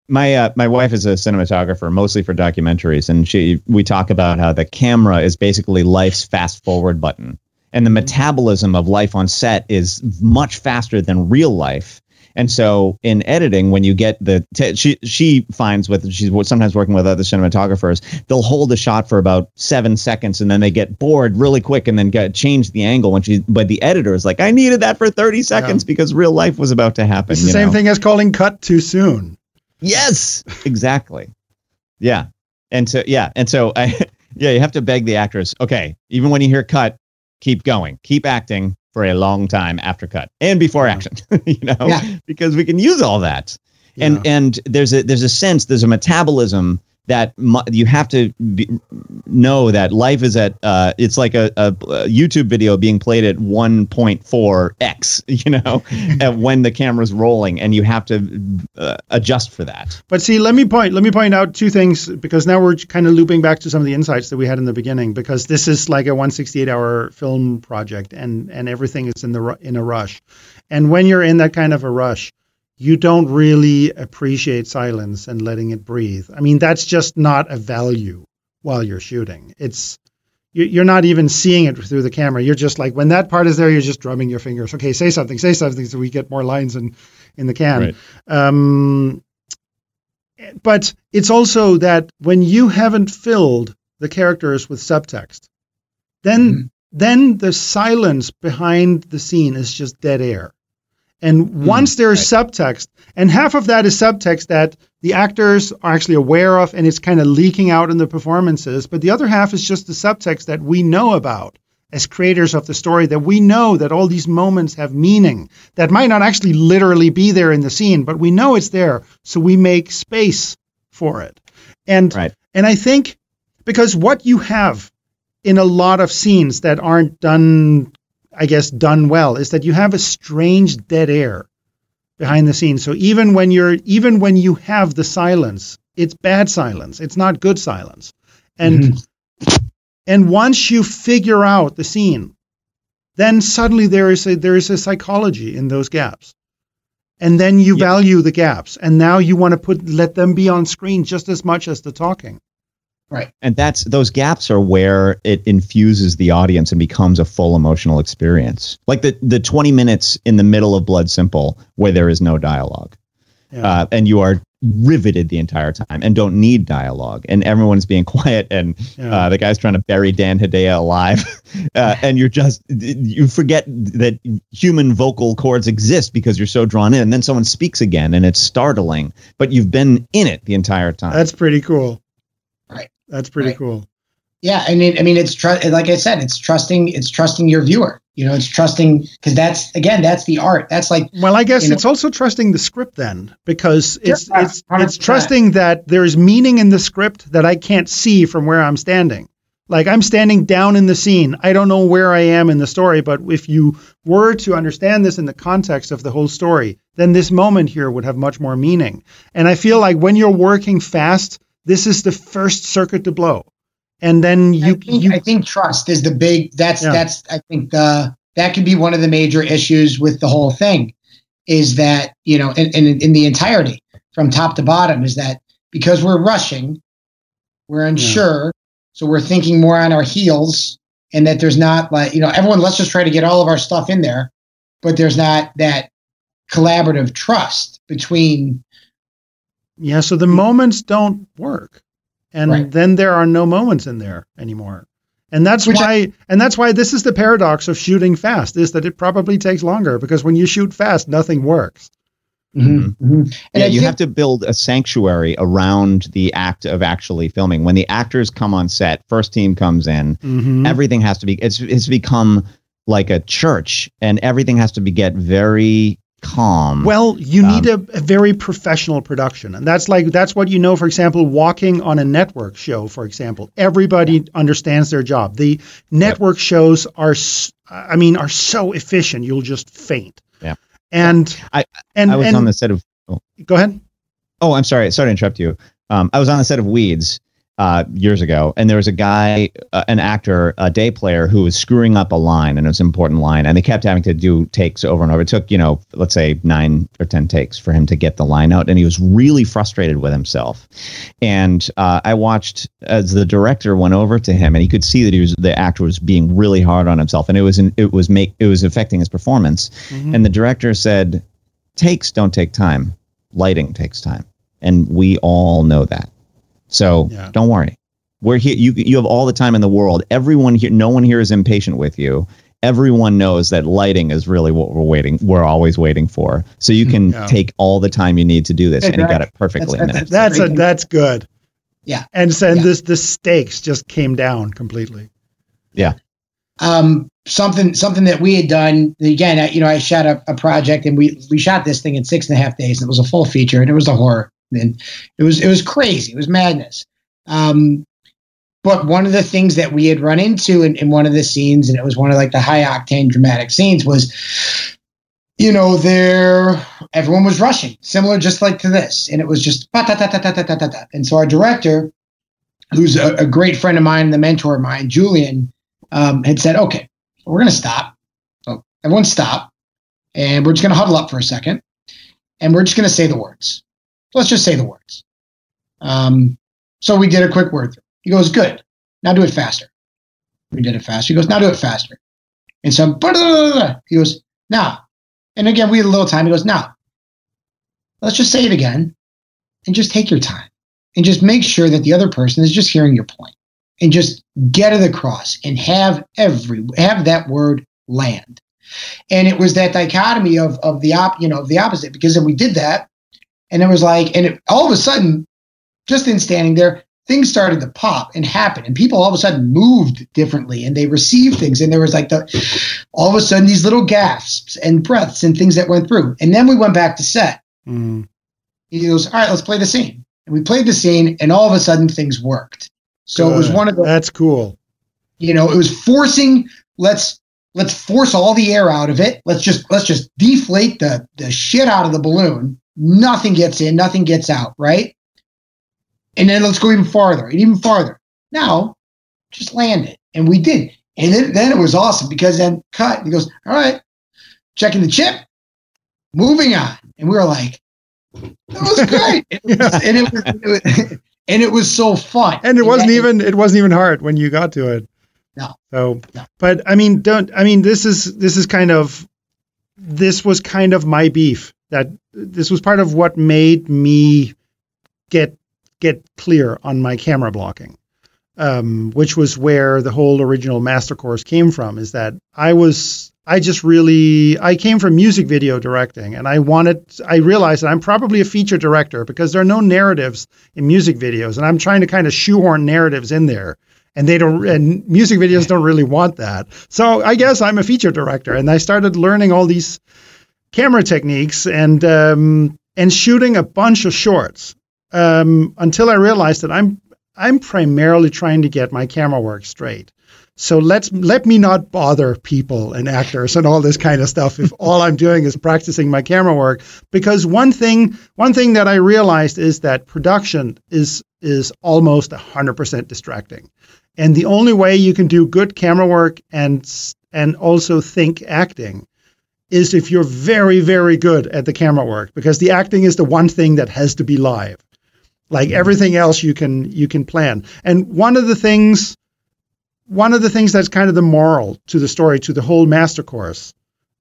C: my uh, my wife is a cinematographer, mostly for documentaries, and she we talk about how the camera is basically life's fast forward button, and the metabolism of life on set is much faster than real life. And so in editing, when you get the t- she she finds with she's sometimes working with other cinematographers, they'll hold a shot for about seven seconds and then they get bored really quick and then get change the angle when she. But the editor is like, I needed that for thirty seconds because real life was about to happen.
A: It's the same
C: know?
A: thing as calling cut too soon.
C: Yes, exactly. Yeah, and so yeah, and so I yeah, you have to beg the actress. Okay, even when you hear cut, keep going, keep acting for a long time after cut and before action. you know,
B: Yeah.
C: because we can use all that. And
A: Yeah.
C: and there's a there's a sense there's a metabolism that mu- you have to be, know that life is at uh, it's like a, a, YouTube video being played at 1.4x, you know, when the camera's rolling, and you have to uh, adjust for that.
A: But see, let me point let me point out two things because now we're kind of looping back to some of the insights that we had in the beginning because this is like a 168 hour film project and and everything is in the in a rush. And when you're in that kind of a rush, you don't really appreciate silence and letting it breathe. I mean, that's just not a value while you're shooting. It's you- you're not even seeing it through the camera. You're just like when that part is there, you're just drumming your fingers. Okay, say something, say something, so we get more lines in in the can.
C: Right.
A: Um, but it's also that when you haven't filled the characters with subtext, then then the silence behind the scene is just dead air. And hmm. once there's subtext, and half of that is subtext that the actors are actually aware of and it's kind of leaking out in the performances, but the other half is just the subtext that we know about as creators of the story that we know that all these moments have meaning that might not actually literally be there in the scene, but we know it's there, so we make space for it. And
C: Right.
A: and I think because what you have in a lot of scenes that aren't done, I guess, done well, is that you have a strange dead air behind the scenes. So even when you're even when you have the silence, it's bad silence. It's not good silence. And mm-hmm. and once you figure out the scene, then suddenly there is a there is a psychology in those gaps. And then you value the gaps. And now you want to put let them be on screen just as much as the talking.
B: Right.
C: and that's those gaps are where it infuses the audience and becomes a full emotional experience like the the 20 minutes in the middle of blood simple where there is no dialogue
A: Yeah.
C: uh, and you are riveted the entire time and don't need dialogue and everyone's being quiet and
A: Yeah.
C: uh, the guy's trying to bury dan hedaya alive uh, and you're just you forget that human vocal cords exist because you're so drawn in and then someone speaks again and it's startling but you've been in it the entire time
A: That's pretty cool. That's pretty
B: Right.
A: cool.
B: Yeah, I mean, I mean, it's tr- like I said, it's trusting, it's trusting your viewer. You know, it's trusting because that's again, that's the art. That's like
A: Well, I guess
B: You know-
A: it's also trusting the script then, because it's
B: Yeah,
A: it's
B: 100%.
A: it's trusting that there's meaning in the script that I can't see from where I'm standing. Like I'm standing down in the scene. I don't know where I am in the story, but if you were to understand this in the context of the whole story, then this moment here would have much more meaning. And I feel like when you're working fast, this is the first circuit to blow. And then
B: I
A: you
B: think,
A: you
B: I think trust is the big. That's
A: Yeah.
B: that's. I think the that could be one of the major issues with the whole thing, is that you know, in, in in the entirety from top to bottom, is that because we're rushing, we're unsure, so we're thinking more on our heels, and that there's not like you know, everyone. Let's just try to get all of our stuff in there, but there's not that collaborative trust between
A: Yeah, so the moments don't work. And
B: Right.
A: then there are no moments in there anymore. And that's
B: Which I-
A: why and that's why this is the paradox of shooting fast is that it probably takes longer because when you shoot fast nothing works.
B: Mhm, mhm. And
C: yeah,
B: I
C: you
B: think-
C: have to build a sanctuary around the act of actually filming. When the actors come on set, first team comes in,
A: Mhm.
C: everything has to be it's it's become like a church and everything has to be get very calm.
A: Well, you
C: Um,
A: need a, a very professional production. And that's like that's what you know for example walking on a network show for example. Everybody understands their job. The network shows are I mean are so efficient you'll just faint.
C: Yeah.
A: And
C: I
A: and
C: I was
A: and,
C: on the set of oh,
A: go ahead.
C: oh, I'm sorry, sorry to interrupt you. Um, I was on the set of Weeds uh, years ago, and there was a guy, uh, an actor, a day player, who was screwing up a line, and it was an important line, and they kept having to do takes over and over. It took, you know, let's say nine or ten takes for him to get the line out, and he was really frustrated with himself. And uh, I watched as the director went over to him, and he could see that he was the actor was being really hard on himself, and it was in, it was make it was affecting his performance. And the director said, takes don't take time. Lighting takes time, and we all know that. So
A: Yeah.
C: don't worry. We're here. You you have all the time in the world. Everyone here, no one here is impatient with you. Everyone knows that lighting is really what we're waiting. We're always waiting for. So you can
A: Yeah.
C: take all the time you need to do this, and you got it perfectly
B: That's-
C: minutes.
A: That's a, that's good.
B: Yeah.
A: And so
B: Yeah.
A: this the stakes just came down completely. Yeah.
B: Um, something something that we had done again. I- You know, I shot a, a project and we we shot this thing in six and a half days. And it was a full feature and it was a horror and it was it was crazy. It was madness. Um, but one of the things that we had run into in, in one of the scenes, and it was one of like the high octane dramatic scenes, was you know, there everyone was rushing, similar just like to this, and it was just and so our director, who's a, a great friend of mine, the mentor of mine, Julian, um, had said, "Okay, we're going to stop. So everyone stop, and we're just going to huddle up for a second, and we're just going to say the words." Let's just say the words. Um, so we did a quick word through. He goes, good. Now do it faster. We did it faster. He goes, now do it faster. And so blah, blah, blah, he goes, now. And again, we had a little time. He goes, now. Let's just say it again and just take your time and just make sure that the other person is just hearing your point and just get it across and have every have that word land and it was that dichotomy of of the op you know of the opposite because if we did that and it was like and it, all of a sudden just in standing there things started to pop and happen. And people all of a sudden moved differently and they received things. And there was like the all of a sudden these little gasps and breaths and things that went through. And then we went back to set.
A: Mm.
B: he goes all right let's play the scene. And we played the scene and all of a sudden things worked. So it was one of the
A: That's cool.
B: you know it was forcing let's let's force all the air out of it. Let's just let's just deflate the the shit out of the balloon nothing gets in nothing gets out right? And then let's go even farther and even farther. Now just land it. And we did. And then, then it was awesome because then cut he goes all right checking the chip moving on. And we were like that was great. And it was, and it was, it was and it was so fun.
A: And it wasn't
B: that-
A: even it wasn't even hard when you got to it.
B: No.
A: So
B: No.
A: but I mean don't I mean this is this is kind of this was kind of my beef that this was part of what made me get get clear on my camera blocking. Um, which was where the whole original master course came from is that I was I just really I came from music video directing and I wanted I realized that I'm probably a feature director because there are no narratives in music videos and I'm trying to kind of shoehorn narratives in there and they don't and music videos don't really want that. So I guess I'm a feature director and I started learning all these camera techniques and um, and shooting a bunch of shorts um, until I realized that I'm I'm primarily trying to get my camera work straight. So let's let me not bother people and actors and all this kind of stuff if all I'm doing is practicing my camera work. Because one thing one thing that I realized is that production is is almost 100% distracting. And the only way you can do good camera work and and also think acting is if you're very very good at the camera work because the acting is the one thing that has to be live. Like everything else you can you can plan. And one of the things one of the things that's kind of the moral to the story to the whole master course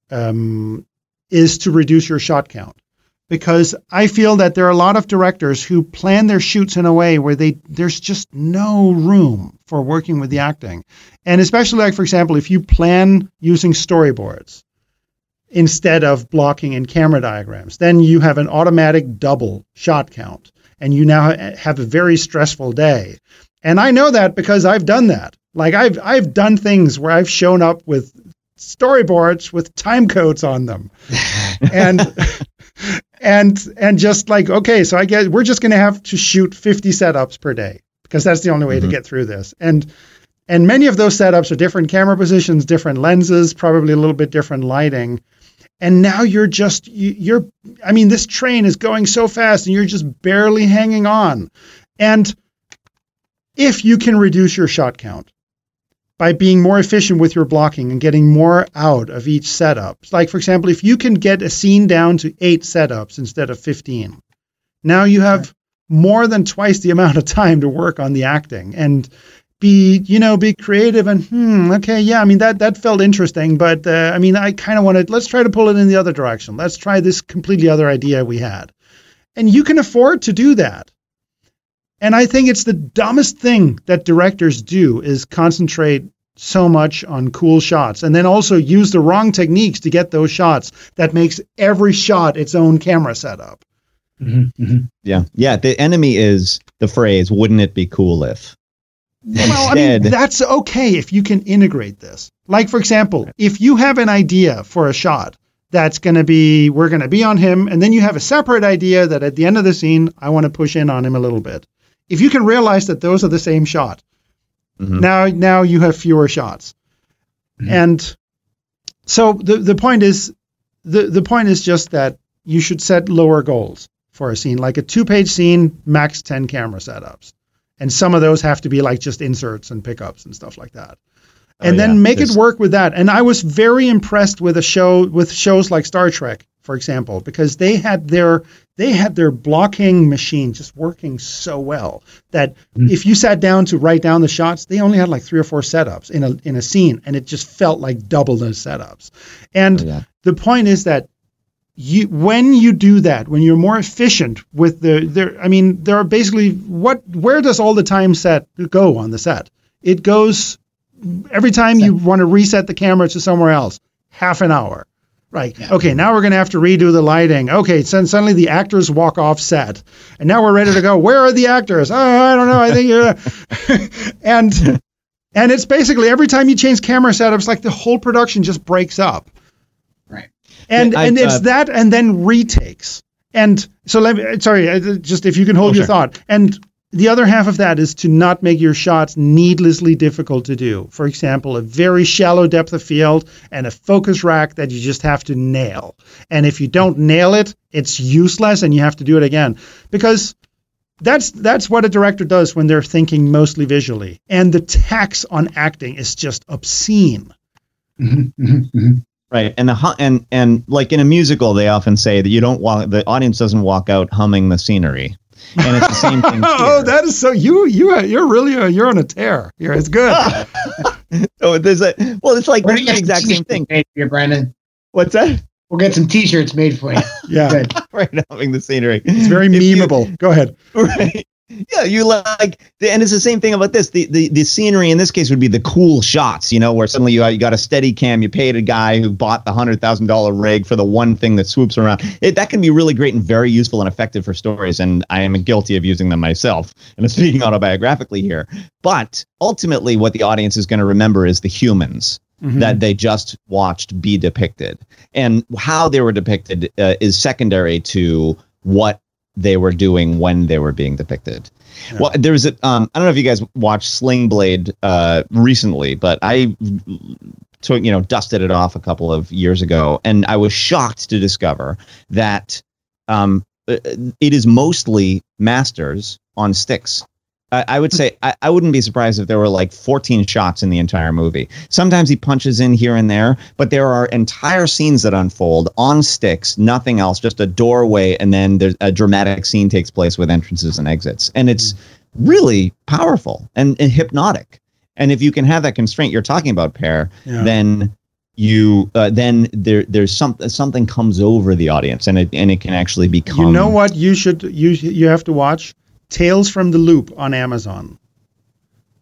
A: um, is to reduce your shot count because I feel that there are a lot of directors who plan their shoots in a way where they there's just no room for working with the acting, and especially like for example, if you plan using storyboards instead of blocking in camera diagrams, then you have an automatic double shot count, and you now have a very stressful day. And I know that because I've done that. Like I've I've done things where I've shown up with storyboards with time codes on them, and and and just like okay, so I guess we're just going to have to shoot 50 setups per day because that's the only way to mm-hmm. get through this. And and many of those setups are different camera positions, different lenses, probably a little bit different lighting. And now you're just you, you're I mean this train is going so fast and you're just barely hanging on. And if you can reduce your shot count by being more efficient with your blocking and getting more out of each setup. Like for example, if you can get a scene down to 8 setups instead of 15. Now you have more than twice the amount of time to work on the acting and be you know be creative and hmm okay yeah i mean that that felt interesting but uh, i mean i kind of wanted let's try to pull it in the other direction let's try this completely other idea we had and you can afford to do that and i think it's the dumbest thing that directors do is concentrate so much on cool shots and then also use the wrong techniques to get those shots that makes every shot its own camera setup
C: Yeah. Yeah. The enemy is the phrase, wouldn't it be cool if?
A: Well, I mean, that's okay if you can integrate this. Like, for example, if you have an idea for a shot that's going to be, we're going to be on him, and then you have a separate idea that at the end of the scene, I want to push in on him a little bit. If you can realize that those are the same shot,
C: Mhm.
A: now now you have fewer shots. And so the the point is the the point is just that you should set lower goals for a scene, like a two page scene, max ten camera setups, and some of those have to be like just inserts and pickups and stuff like that. Oh, and
C: Oh,
A: then
C: yeah.
A: make it work with that. And I was very impressed with a show with shows like Star Trek, for example, because they had their they had their blocking machine just working so well that mm-hmm. if you sat down to write down the shots, they only had like three or four setups in a in a scene, and it just felt like double those setups. And
C: Oh, yeah.
A: the point is that you when you do that, when you're more efficient with the there, I mean, there are basically what where does all the time set go on the set? It goes every time you want to reset the camera to somewhere else, half an hour. Right. Okay. Now we're going to have to redo the lighting. Okay. So suddenly the actors walk off set, and now we're ready to go. Where are the actors? Oh, I don't know. I think. Uh, and and it's basically every time you change camera setups, like the whole production just breaks up. And
C: Yeah, I-
A: and it's
C: uh,
A: that, and then retakes. And so let me. Sorry. uh, Just if you can hold
C: Oh,
A: your
C: sure.
A: thought. And the other half of that is to not make your shots needlessly difficult to do. For example, a very shallow depth of field and a focus rack that you just have to nail. And if you don't nail it, it's useless and you have to do it again. Because that's that's what a director does when they're thinking mostly visually. And the tax on acting is just obscene.
C: Right. And the and and like in a musical, they often say that you don't walk. The audience doesn't walk out humming the scenery. And it's the same thing.
A: oh, that is so you you you're really a, you're on a tear. Here, it's good.
C: Oh, there's a well. It's like
B: We're
C: the exact same thing.
B: made for Brandon.
C: What's that?
B: We'll get some T-shirts made for you.
A: yeah,
C: Right, humming the scenery.
A: it's very
C: If you-
A: memeable. Go ahead.
C: right yeah you like and it's the same thing about this. The, the the scenery in this case would be the cool shots you know where suddenly you, you got a Steadicam you paid a guy who bought the hundred thousand dollar rig for the one thing that swoops around. It, that can be really great and very useful and effective for stories and i am guilty of using them myself and I'm speaking autobiographically here. But ultimately what the audience is going to remember is the humans that they just watched be depicted. And how they were depicted uh, is secondary to what they were doing when they were being depicted. Well, there's a um, I don't know if you guys watched Sling Blade uh, recently, but I took you know dusted it off a couple of years ago, and I was shocked to discover that um, uh, it is mostly masters on sticks. I, I would say I, I wouldn't be surprised if there were like 14 shots in the entire movie. Sometimes he punches in here and there, but there are entire scenes that unfold on sticks, nothing else, just a doorway, and then there's a dramatic scene takes place with entrances and exits, and it's really powerful and, and hypnotic. And if you can have that constraint you're talking about, pair,
A: Yeah.
C: then you uh, then there there's something something comes over the audience, and it and it can actually become.
A: You know what you should you you have to watch Tales from the Loop on Amazon.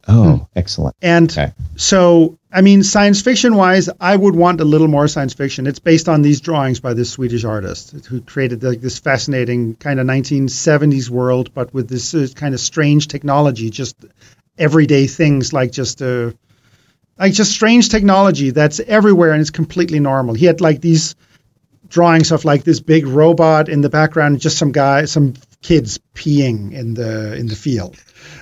C: Oh, excellent.
A: And
C: Okay.
A: so, I mean, science fiction wise, I would want a little more science fiction. It's based on these drawings by this Swedish artist who created like this fascinating kind of 1970s world, but with this uh, kind of strange technology, just everyday things like just uh, like just strange technology that's everywhere and it's completely normal. He had like these drawings of like this big robot in the background, just some guy, some kids peeing in the in the field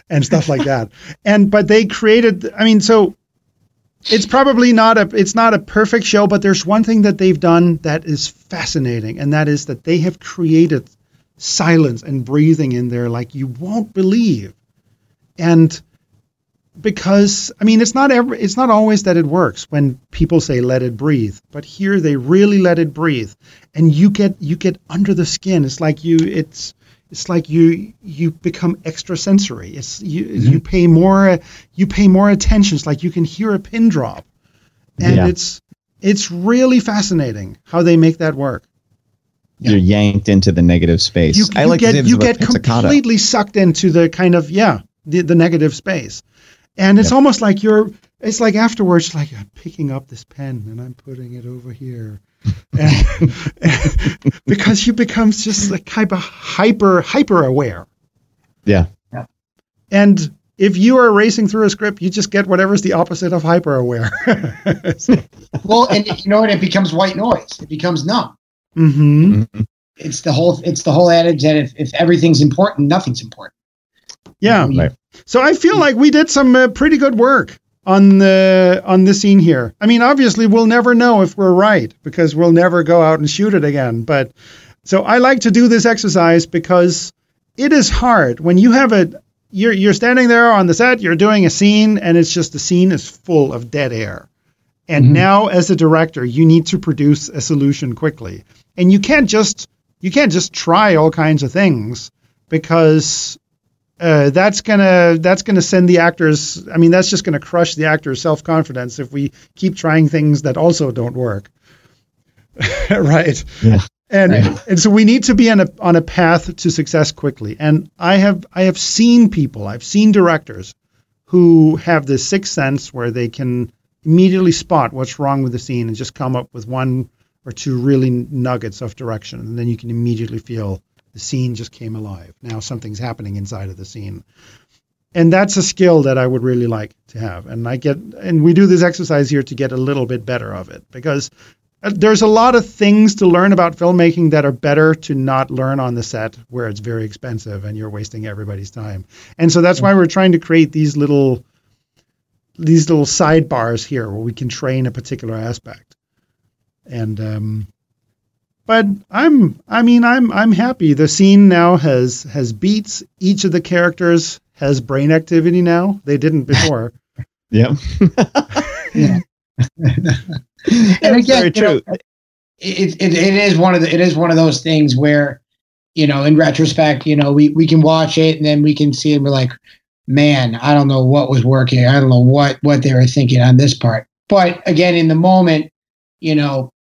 A: and stuff like that. And but they created I mean so it's probably not a it's not a perfect show but there's one thing that they've done that is fascinating and that is that they have created silence and breathing in there like you won't believe. And because I mean it's not ever it's not always that it works when people say let it breathe, but here they really let it breathe and you get you get under the skin. It's like you it's it's like you you become extrasensory. It's you mm-hmm. you pay more you pay more attention. It's like you can hear a pin drop, and
C: Yeah.
A: it's it's really fascinating how they make that work.
C: You're yanked into the negative space.
A: You,
C: I
A: you
C: like
A: get you get
C: pizzicato.
A: completely sucked into the kind of yeah the, the negative space, and it's almost like you're. It's like afterwards, like I'm picking up this pen and I'm putting it over here, and, because you become just like kind of hyper hyper aware.
C: Yeah.
A: And if you are racing through a script, you just get whatever's the opposite of hyper aware.
B: Well, and you know what? It becomes white noise. It becomes numb.
A: Mm-hmm.
B: It's the whole. It's the whole adage that if, if everything's important, nothing's important.
A: Yeah.
C: Right.
A: So I feel like we did some uh, pretty good work on the on the scene here. I mean, obviously we'll never know if we're right because we'll never go out and shoot it again. But so I like to do this exercise because it is hard when you have a you're you're standing there on the set, you're doing a scene, and it's just the scene is full of dead air. And mm-hmm. now, as a director, you need to produce a solution quickly, and you can't just you can't just try all kinds of things because uh, that's gonna that's gonna send the actors. I mean, that's just gonna crush the actors' self confidence if we keep trying things that also don't work. right.
C: Yeah.
A: And and so we need to be on a on a path to success quickly. And I have I have seen people, I've seen directors who have this sixth sense where they can immediately spot what's wrong with the scene and just come up with one or two really nuggets of direction, and then you can immediately feel the scene just came alive. Now something's happening inside of the scene. And that's a skill that I would really like to have. And I get and we do this exercise here to get a little bit better of it because uh, there's a lot of things to learn about filmmaking that are better to not learn on the set where it's very expensive and you're wasting everybody's time. And so that's why we're trying to create these little these little sidebars here where we can train a particular aspect. And um but I'm I mean I'm I'm happy. The scene now has has beats. Each of the characters has brain activity now. They didn't before.
C: Yeah.
B: And again,
C: very
B: you know, it, it it is one of the it is one of those things where, you know, in retrospect, you know, we we can watch it and then we can see it and we're like, man, I don't know what was working. I don't know what what they were thinking on this part. But again, in the moment, you know, s-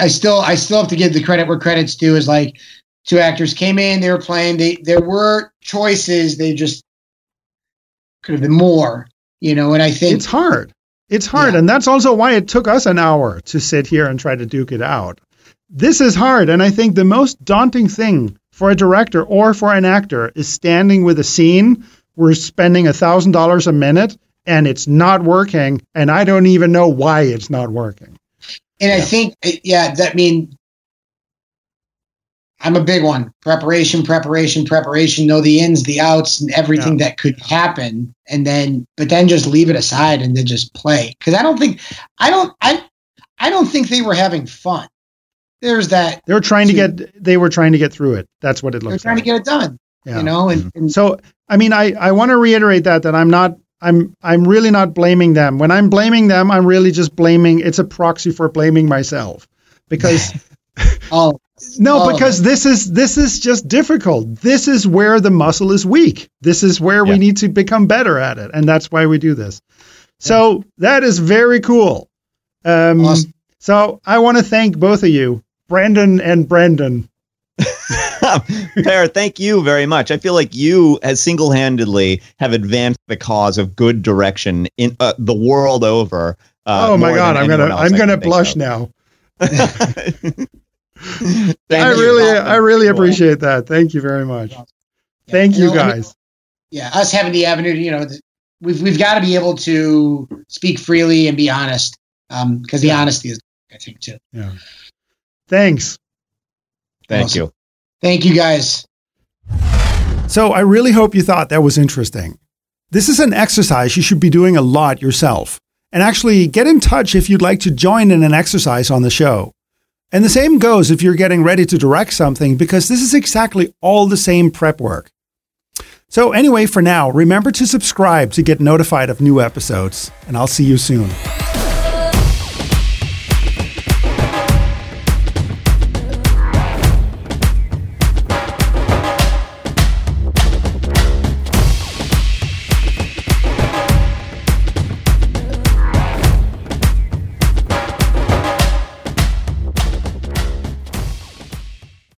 B: I still I still have to give the credit where credit's due. Is like two actors came in, they were playing. They there were choices. They just could have been more. You know, and I think
A: it's hard. It's hard.
B: Yeah.
A: And that's also why it took us an hour to sit here and try to duke it out. This is hard. And I think the most daunting thing for a director or for an actor is standing with a scene. We're spending a thousand dollars a minute and it's not working. And I don't even know why it's not working.
B: And I think, uh, yeah, that mean I'm a big one. Preparation, preparation, preparation. Know the ins, the outs, and everything that could happen, and then, but then just leave it aside and then just play. Because I don't think, I don't, I, I don't think they were having fun. There's that.
A: They were trying to get they were trying to get through it. That's what it looks. Like.
B: They're trying
A: like.
B: to get it done.
A: Yeah.
B: You know, and, and
A: So I mean, I I want to reiterate that that I'm not I'm I'm really not blaming them. When I'm blaming them, I'm really just blaming. It's a proxy for blaming myself because
B: oh,
A: no,
B: Oh.
A: because this is this is just difficult. This is where the muscle is weak. This is where
C: Yeah.
A: we need to become better at it, and that's why we do this. So that is very cool. Um,
B: Awesome.
A: So I want to thank both of you, Brandon and Brendan.
C: Per, thank you very much. I feel like you, as single-handedly, have advanced the cause of good direction in uh, the world over. Uh,
A: oh my God, I'm gonna I'm
C: I
A: gonna blush
C: of.
A: now. I really, I really appreciate that. Thank you very much. Thank you
B: know, I mean,
A: guys.
B: yeah, us having the avenue, you know, th- we've we've got to be able to speak freely and be honest, um, because the honesty is, I think, too.
A: Yeah. Thanks.
C: Thank
B: Awesome.
C: you.
B: Thank you, guys.
A: So I really hope you thought that was interesting. This is an exercise you should be doing a lot yourself. And actually get in touch if you'd like to join in an exercise on the show. And the same goes if you're getting ready to direct something because this is exactly all the same prep work. So anyway, for now, remember to subscribe to get notified of new episodes, and I'll see you soon.